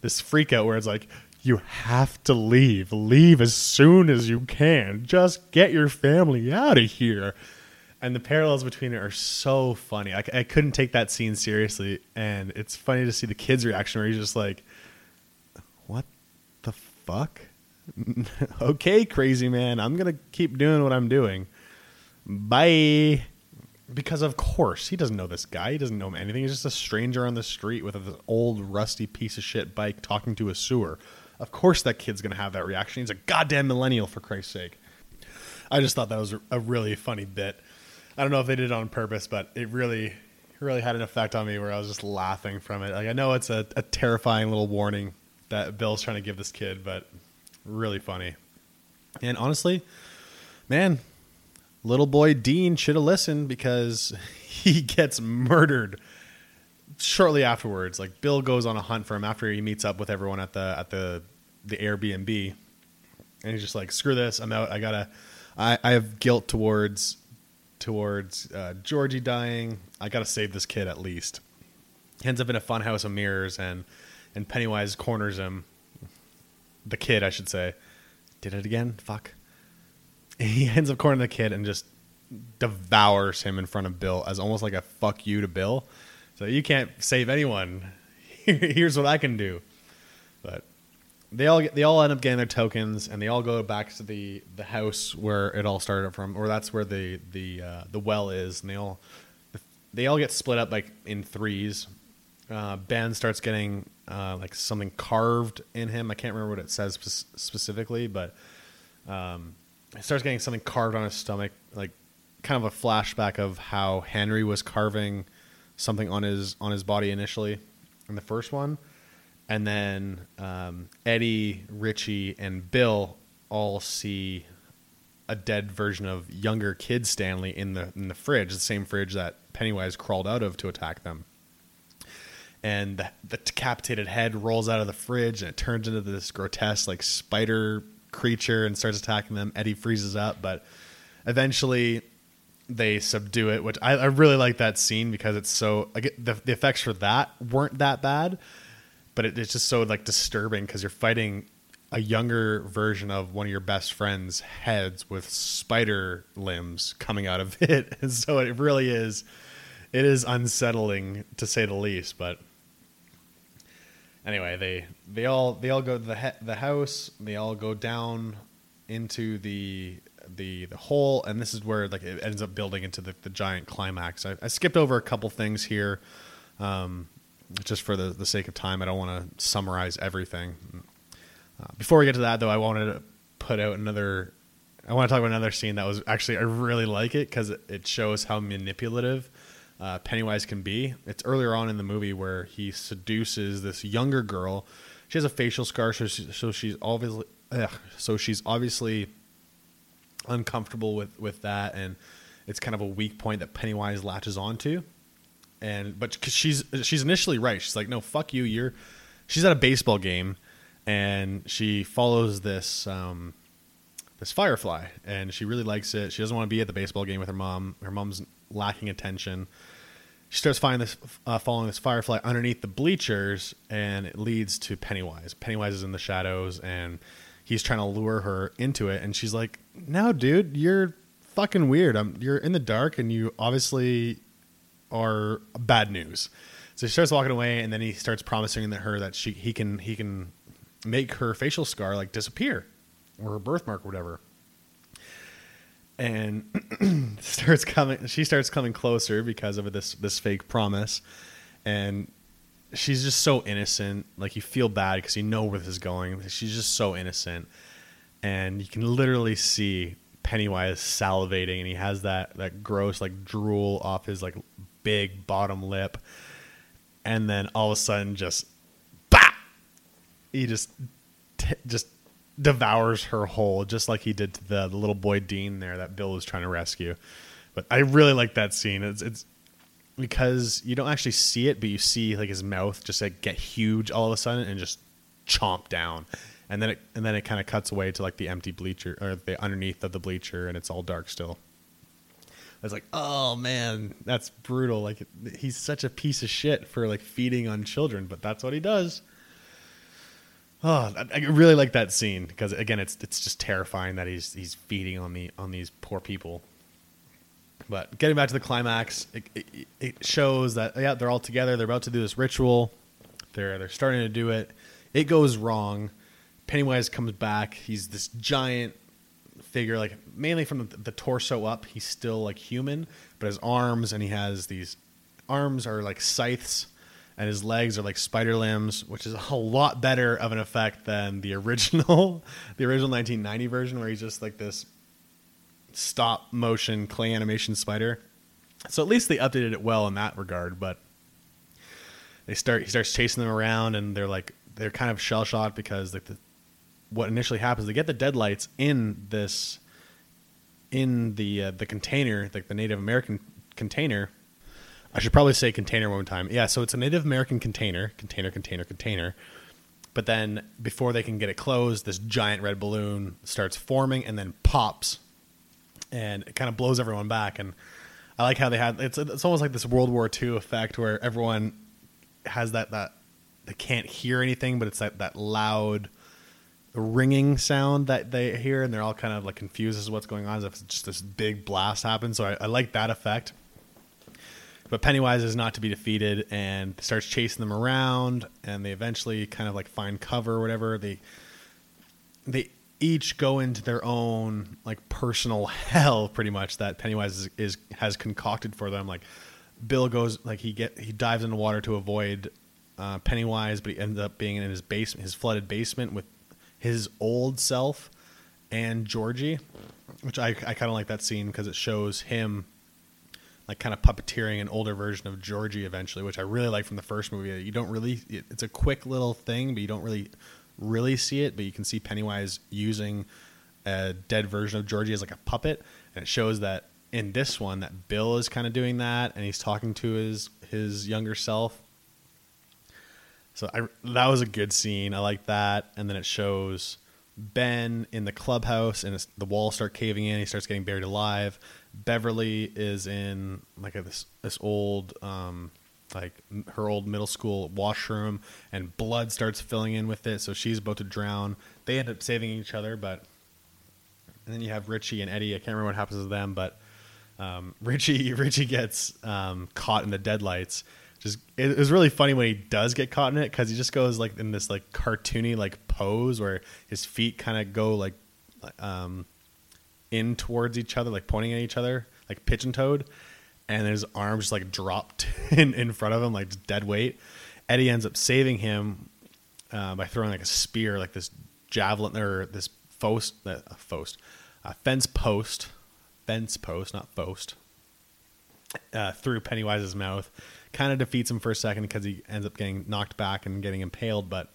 this freak out where it's like, "You have to leave. Leave as soon as you can. Just get your family out of here." And the parallels between it are so funny. I, I couldn't take that scene seriously, and it's funny to see the kid's reaction where he's just like, "What the fuck?" okay, crazy man, I'm gonna keep doing what I'm doing. Bye. Because of course he doesn't know this guy. He doesn't know him anything. He's just a stranger on the street with an old rusty piece of shit bike talking to a sewer. Of course that kid's gonna have that reaction. He's a goddamn millennial for Christ's sake. I just thought that was a really funny bit. I don't know if they did it on purpose, but it really, really had an effect on me where I was just laughing from it. Like I know it's a, a terrifying little warning that Bill's trying to give this kid, but really funny. And honestly, man, little boy Dean should have listened because he gets murdered shortly afterwards, like Bill goes on a hunt for him after he meets up with everyone at the at the the Airbnb, and he's just like, "Screw this, I'm out. I gotta, I, I have guilt towards towards uh, Georgie dying. I gotta save this kid at least." Ends up in a funhouse of mirrors, and and Pennywise corners him, the kid, I should say. Did it again? Fuck. He ends up cornering the kid and just devours him in front of Bill as almost like a fuck you to Bill. So you can't save anyone. Here's what I can do. But they all get, they all end up getting their tokens, and they all go back to the, the house where it all started from, or that's where the the uh, the well is, and they all they all get split up like in threes. Uh, ben starts getting uh, like something carved in him. I can't remember what it says spe- specifically, but um, he starts getting something carved on his stomach, like kind of a flashback of how Henry was carving something on his on his body initially in the first one, and then um, Eddie, Richie, and Bill all see a dead version of younger kid Stanley in the in the fridge, the same fridge that Pennywise crawled out of to attack them. And the, the decapitated head rolls out of the fridge and it turns into this grotesque like spider creature and starts attacking them. Eddie freezes up, but eventually they subdue it, which I, I really like that scene because it's so get, the the effects for that weren't that bad, but it, it's just so like disturbing because you're fighting a younger version of one of your best friend's heads with spider limbs coming out of it, and so it really is it is unsettling to say the least. But anyway, they they all they all go to the he- the house. They all go down into the the the hole, and this is where like it ends up building into the, the giant climax. I, I skipped over a couple things here, um, just for the the sake of time. I don't want to summarize everything. Uh, before we get to that, though, I wanted to put out another. I want to talk about another scene that was actually I really like it because it, shows how manipulative uh, Pennywise can be. It's earlier on in the movie where he seduces this younger girl. She has a facial scar, so, so she's obviously ugh, so she's obviously uncomfortable with with that, and it's kind of a weak point that Pennywise latches onto. And but cause she's she's initially right. She's like, no, fuck you. You're. She's at a baseball game, and she follows this um, this firefly, and she really likes it. She doesn't want to be at the baseball game with her mom. Her mom's lacking attention. She starts finding this, uh, following this firefly underneath the bleachers, and it leads to Pennywise. Pennywise is in the shadows, and he's trying to lure her into it. And she's like, "No, dude, you're fucking weird. I'm, you're in the dark, and you obviously are bad news." So she starts walking away, and then he starts promising that her that she he can he can make her facial scar like disappear, or her birthmark, or whatever. And starts coming she starts coming closer because of this this fake promise. And she's just so innocent. Like you feel bad because you know where this is going she's just so innocent. And you can literally see pennywise salivating and he has that that gross like drool off his like big bottom lip and then all of a sudden just bah he just t- just devours her whole, just like he did to the, the little boy Dean there that Bill was trying to rescue. But I really like that scene. It's it's because you don't actually see it, but you see like his mouth just like get huge all of a sudden and just chomp down. And then it and then it kind of cuts away to like the empty bleacher or the underneath of the bleacher and it's all dark still. Was like, "Oh man, that's brutal. Like he's such a piece of shit for like feeding on children, but that's what he does." Oh, I really like that scene because again, it's it's just terrifying that he's he's feeding on the on these poor people. But getting back to the climax, it, it, it shows that yeah, they're all together. They're about to do this ritual. They're they're starting to do it. It goes wrong. Pennywise comes back. He's this giant figure, like mainly from the, the torso up. He's still like human, but his arms and he has these arms are like scythes and his legs are like spider limbs, which is a lot better of an effect than the original, the original 1990 version, where he's just like this stop motion clay animation spider. So at least they updated it well in that regard. But they start he starts chasing them around, and they're like they're kind of shell shocked because like the, what initially happens, they get the deadlights in this in the uh, the container, like the Native American container I should probably say container one time. Yeah, so it's a Native American container, container, container, container. But then before they can get it closed, this giant red balloon starts forming and then pops, and it kind of blows everyone back. And I like how they had it's it's almost like this World War II effect where everyone has that that they can't hear anything, but it's that that loud ringing sound that they hear, and they're all kind of like confused as to what's going on, as if just this big blast happens. So I, I like that effect. But Pennywise is not to be defeated and starts chasing them around, and they eventually kind of like find cover or whatever. They they each go into their own like personal hell, pretty much that Pennywise is, is has concocted for them. Like Bill goes like he get he dives into water to avoid uh, Pennywise, but he ends up being in his basement, his flooded basement with his old self and Georgie, which I I kind of like that scene because it shows him like kind of puppeteering an older version of Georgie eventually, which I really like from the first movie. You don't really it's a quick little thing, but you don't really really see it, but you can see Pennywise using a dead version of Georgie as like a puppet, and it shows that in this one that Bill is kind of doing that, and he's talking to his his younger self. So I that was a good scene. I like that, and then it shows Ben in the clubhouse, and the walls start caving in. He starts getting buried alive. Beverly is in like a, this this old um, like her old middle school washroom, and blood starts filling in with it. So she's about to drown. They end up saving each other, but and then you have Richie and Eddie. I can't remember what happens to them, but um, Richie Richie gets um, caught in the deadlights. Just it was really funny when he does get caught in it because he just goes like in this like cartoony like pose where his feet kind of go like um, in towards each other, like pointing at each other, like pigeon toed, and his arms just like dropped in in front of him, like dead weight. Eddie ends up saving him uh, by throwing like a spear, like this javelin or this post, uh, post, uh, fence post, fence post, not post, uh, through Pennywise's mouth. Kind of defeats him for a second because he ends up getting knocked back and getting impaled, but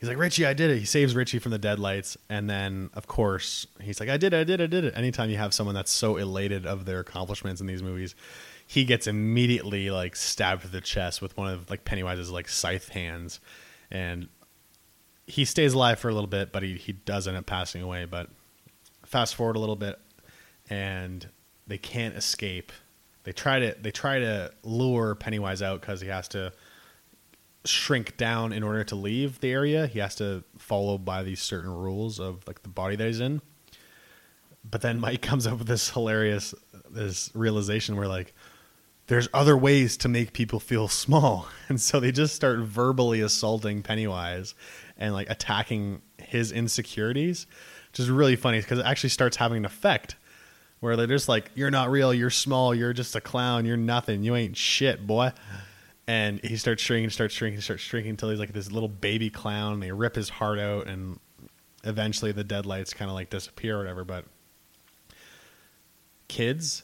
he's like, Richie, I did it. He saves Richie from the deadlights. And then, of course, he's like, I did it, I did it, I did it. Anytime you have someone that's so elated of their accomplishments in these movies, he gets immediately like stabbed to the chest with one of like Pennywise's like scythe hands. And he stays alive for a little bit, but he, he does end up passing away. But fast forward a little bit, and they can't escape. They try to they try to lure Pennywise out because he has to shrink down in order to leave the area. He has to follow by these certain rules of like the body that he's in. But then Mike comes up with this hilarious this realization where like there's other ways to make people feel small. And so they just start verbally assaulting Pennywise and like attacking his insecurities, which is really funny because it actually starts having an effect where they're just like, "You're not real. You're small. You're just a clown. You're nothing. You ain't shit, boy." And he starts shrinking, starts shrinking, starts shrinking until he's like this little baby clown. They rip his heart out, and eventually the deadlights kind of like disappear or whatever. But kids,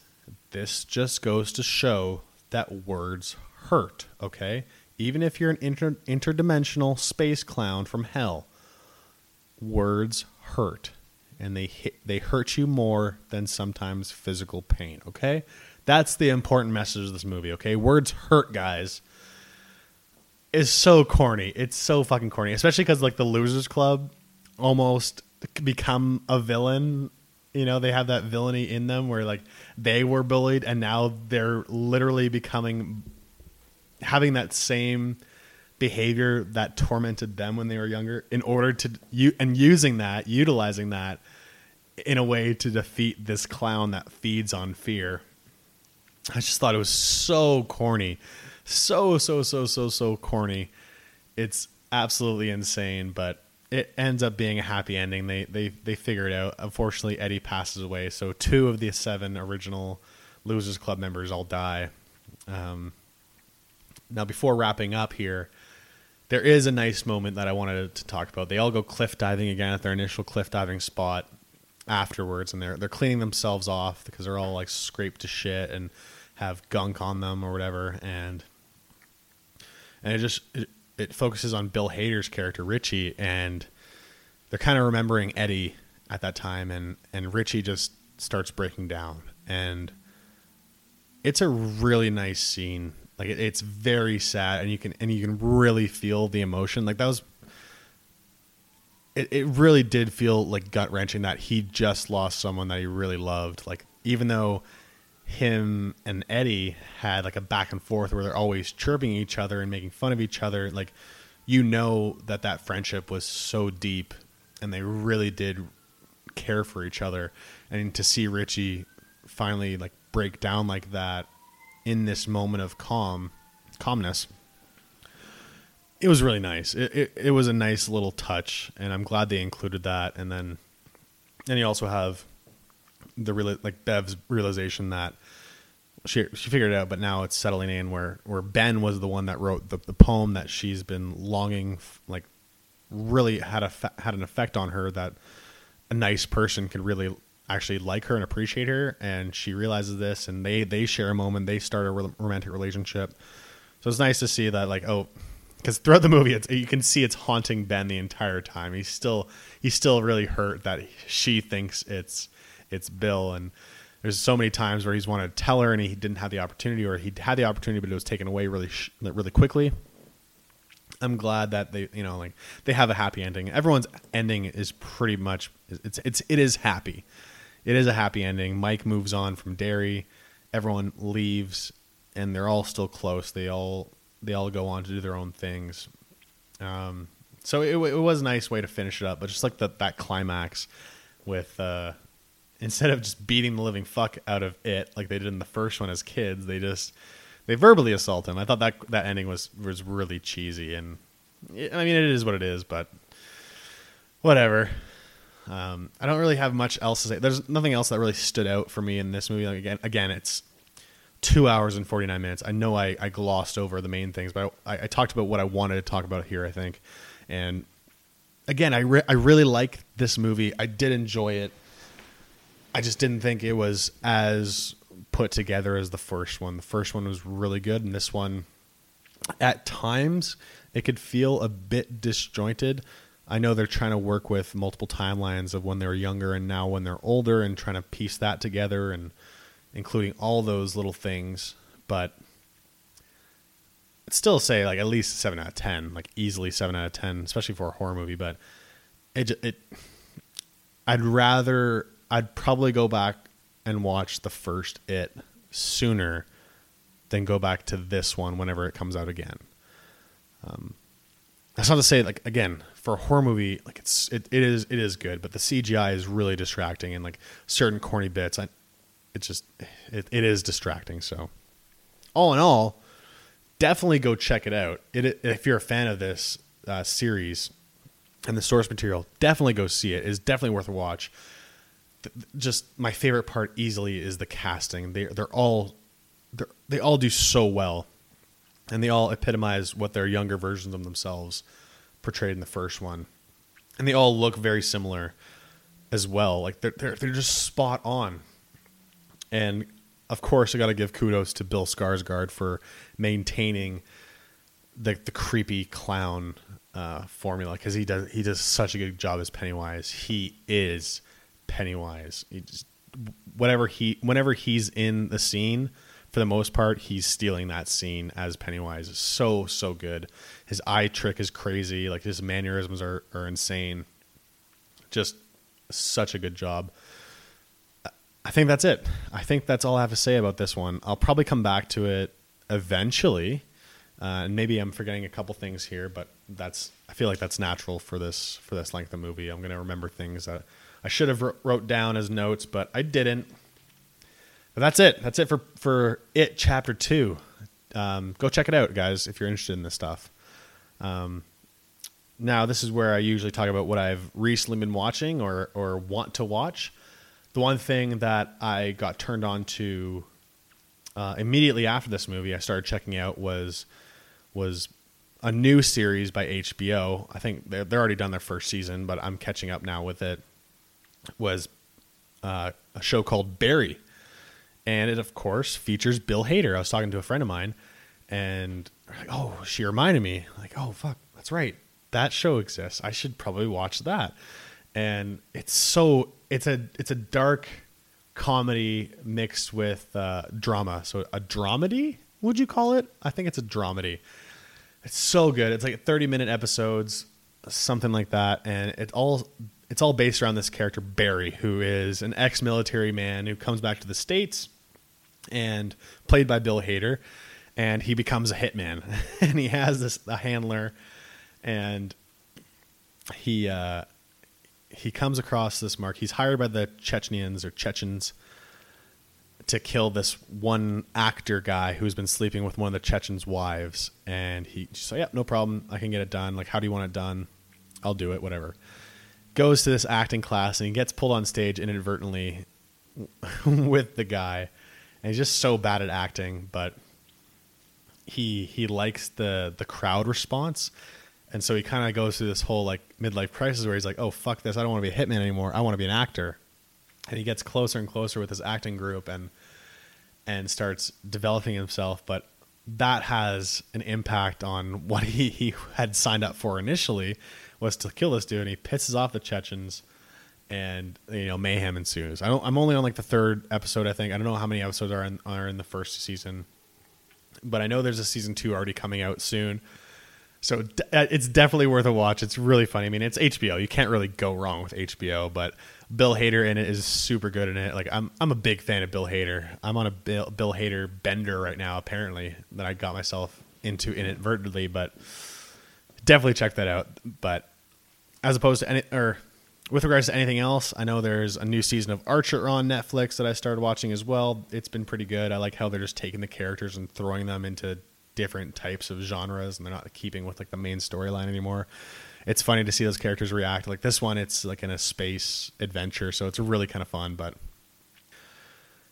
this just goes to show that words hurt. Okay, even if you're an inter- interdimensional space clown from hell, words hurt and they hit, they hurt you more than sometimes physical pain. Okay, that's the important message of this movie. Okay, words hurt, guys. Is so corny. It's so fucking corny, especially because like the Losers Club almost become a villain. You know, they have that villainy in them where like they were bullied and now they're literally becoming having that same behavior that tormented them when they were younger in order to you and using that utilizing that in a way to defeat this clown that feeds on fear. I just thought it was so corny. So so so so so corny. It's absolutely insane but it ends up being a happy ending. They they they figure it out. Unfortunately eddie passes away so two of the seven original losers club members all die. Um, now before wrapping up here there is a nice moment that I wanted to talk about. They all go cliff diving again at their initial cliff diving spot afterwards, and they're they're cleaning themselves off because they're all like scraped to shit and have gunk on them or whatever, and and it just it, it focuses on Bill Hader's character Richie, and they're kind of remembering Eddie at that time, and and Richie just starts breaking down, and it's a really nice scene. Like it, it's very sad, and you can and you can really feel the emotion. Like that was. It, it really did feel like gut wrenching that he just lost someone that he really loved. Like even though him and Eddie had like a back and forth where they're always chirping each other and making fun of each other, like you know that that friendship was so deep and they really did care for each other and to see Richie finally like break down like that in this moment of calm calmness it was really nice. It, it, it was a nice little touch and i'm glad they included that. And then and you also have the real like bev's realization that she she figured it out but now it's settling in where where ben was the one that wrote the, the poem that she's been longing like really had a had an effect on her that a nice person could really actually like her and appreciate her and she realizes this and they they share a moment they start a romantic relationship so it's nice to see that like oh because throughout the movie it's you can see it's haunting ben the entire time he's still he's still really hurt that she thinks it's it's bill and there's so many times where he's wanted to tell her and he didn't have the opportunity or he had the opportunity but it was taken away really really quickly I'm glad that they, you know, like they have a happy ending. Everyone's ending is pretty much it's it's it is happy. It is a happy ending. Mike moves on from Derry. Everyone leaves, and they're all still close. They all they all go on to do their own things. Um, so it, it was a nice way to finish it up. But just like that that climax with uh, instead of just beating the living fuck out of it like they did in the first one as kids, they just they verbally assault him. I thought that that ending was was really cheesy, and I mean it is what it is, but whatever. Um, I don't really have much else to say. There's nothing else that really stood out for me in this movie. Like again, again, it's two hours and 49 minutes. I know I, I glossed over the main things, but I, I, talked about what I wanted to talk about here, I think. And again, I, re- I really like this movie. I did enjoy it. I just didn't think it was as put together as the first one. The first one was really good, and this one, at times, it could feel a bit disjointed. I know they're trying to work with multiple timelines of when they were younger and now when they're older, and trying to piece that together and including all those little things. But I'd still say like at least seven out of ten, like easily seven out of ten, especially for a horror movie. But it, it I'd rather I'd probably go back and watch the first It sooner than go back to this one whenever it comes out again. Um, that's not to say like again for a horror movie like it's it, it is it is good, but the CGI is really distracting and like certain corny bits. I, it's just it, it is distracting. So all in all, definitely go check it out. It, if you're a fan of this uh, series and the source material, definitely go see it. It is definitely worth a watch just my favorite part easily is the casting. They they're all they're, they all do so well, and they all epitomize what their younger versions of themselves portrayed in the first one, and they all look very similar as well. Like they're they're they're just spot on, and of course I got to give kudos to Bill Skarsgård for maintaining the the creepy clown uh, formula because he does he does such a good job as Pennywise. He is Pennywise. He just whatever he whenever he's in the scene, for the most part, he's stealing that scene as Pennywise. It's so so good. His eye trick is crazy. Like his mannerisms are are insane. Just such a good job. I think that's it. I think that's all I have to say about this one. I'll probably come back to it eventually. Uh, and maybe I'm forgetting a couple things here, but that's I feel like that's natural for this for this length of movie. I'm going to remember things that I should have wrote down as notes, but I didn't. But that's it. That's it for for it chapter two. Um, go check it out, guys, if you're interested in this stuff. Um, now, this is where I usually talk about what I've recently been watching or or want to watch. The one thing that I got turned on to uh, immediately after this movie, I started checking out was was a new series by HBO. I think they're, they're already done their first season, but I'm catching up now with it was uh, a show called Barry, and it of course features Bill Hader. I was talking to a friend of mine, and like, oh, she reminded me, like, oh fuck, that's right, that show exists. I should probably watch that. And it's so it's a it's a dark comedy mixed with uh, drama. So a dramedy, would you call it? I think it's a dramedy. It's so good. It's like 30 minute episodes, something like that, and it all it's all based around this character Barry, who is an ex-military man who comes back to the states, and played by Bill Hader, and he becomes a hitman, and he has this a handler, and he uh, he comes across this mark. He's hired by the Chechens or Chechens to kill this one actor guy who's been sleeping with one of the Chechens' wives, and he so yeah, no problem, I can get it done. Like, how do you want it done? I'll do it, whatever. Goes to this acting class and he gets pulled on stage inadvertently with the guy, and he's just so bad at acting, but he he likes the the crowd response. And so he kind of goes through this whole like midlife crisis where he's like, "Oh fuck this! I don't want to be a hitman anymore. I want to be an actor." And he gets closer and closer with his acting group, and and starts developing himself. But that has an impact on what he, he had signed up for initially was to kill this dude. And he pisses off the Chechens, and you know mayhem ensues. I don't. I'm only on like the third episode. I think I don't know how many episodes are in, are in the first season, but I know there's a season two already coming out soon. So uh, it's definitely worth a watch. It's really funny. I mean, it's HBO. You can't really go wrong with HBO. But Bill Hader in it is super good in it. Like I'm, I'm a big fan of Bill Hader. I'm on a Bill, Bill Hader bender right now. Apparently, that I got myself into inadvertently, but definitely check that out. But as opposed to any, or with regards to anything else, I know there's a new season of Archer on Netflix that I started watching as well. It's been pretty good. I like how they're just taking the characters and throwing them into different types of genres and they're not keeping with like the main storyline anymore. It's funny to see those characters react. Like this one, it's like in a space adventure, so it's really kind of fun. But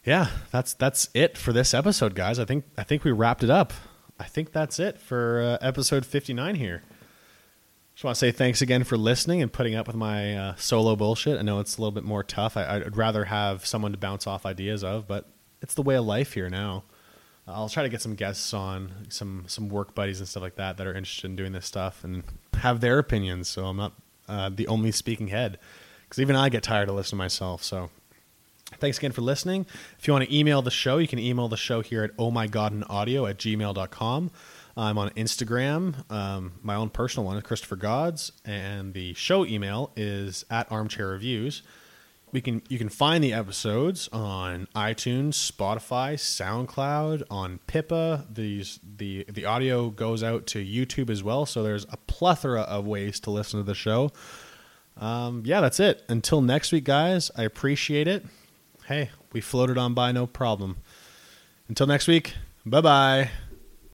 yeah, that's that's it for this episode, guys. I think I think we wrapped it up. I think that's it for uh, episode 59 here. Just want to say thanks again for listening and putting up with my uh, solo bullshit. I know it's a little bit more tough. I, I'd rather have someone to bounce off ideas of, but it's the way of life here now. I'll try to get some guests on, some some work buddies and stuff like that that are interested in doing this stuff and have their opinions. So I'm not uh, the only speaking head, because even I get tired of listening to myself. So thanks again for listening. If you want to email the show, you can email the show here at oh my god and audio at gmail.com. I'm on Instagram. Um, my own personal one is Christopher Gods, and the show email is at Armchair Reviews. We can you can find the episodes on iTunes, Spotify, SoundCloud, on Pippa. These the the audio goes out to YouTube as well, so there's a plethora of ways to listen to the show. Um, yeah, that's it. Until next week, guys. I appreciate it. Hey, we floated on by, no problem. Until next week. Bye bye.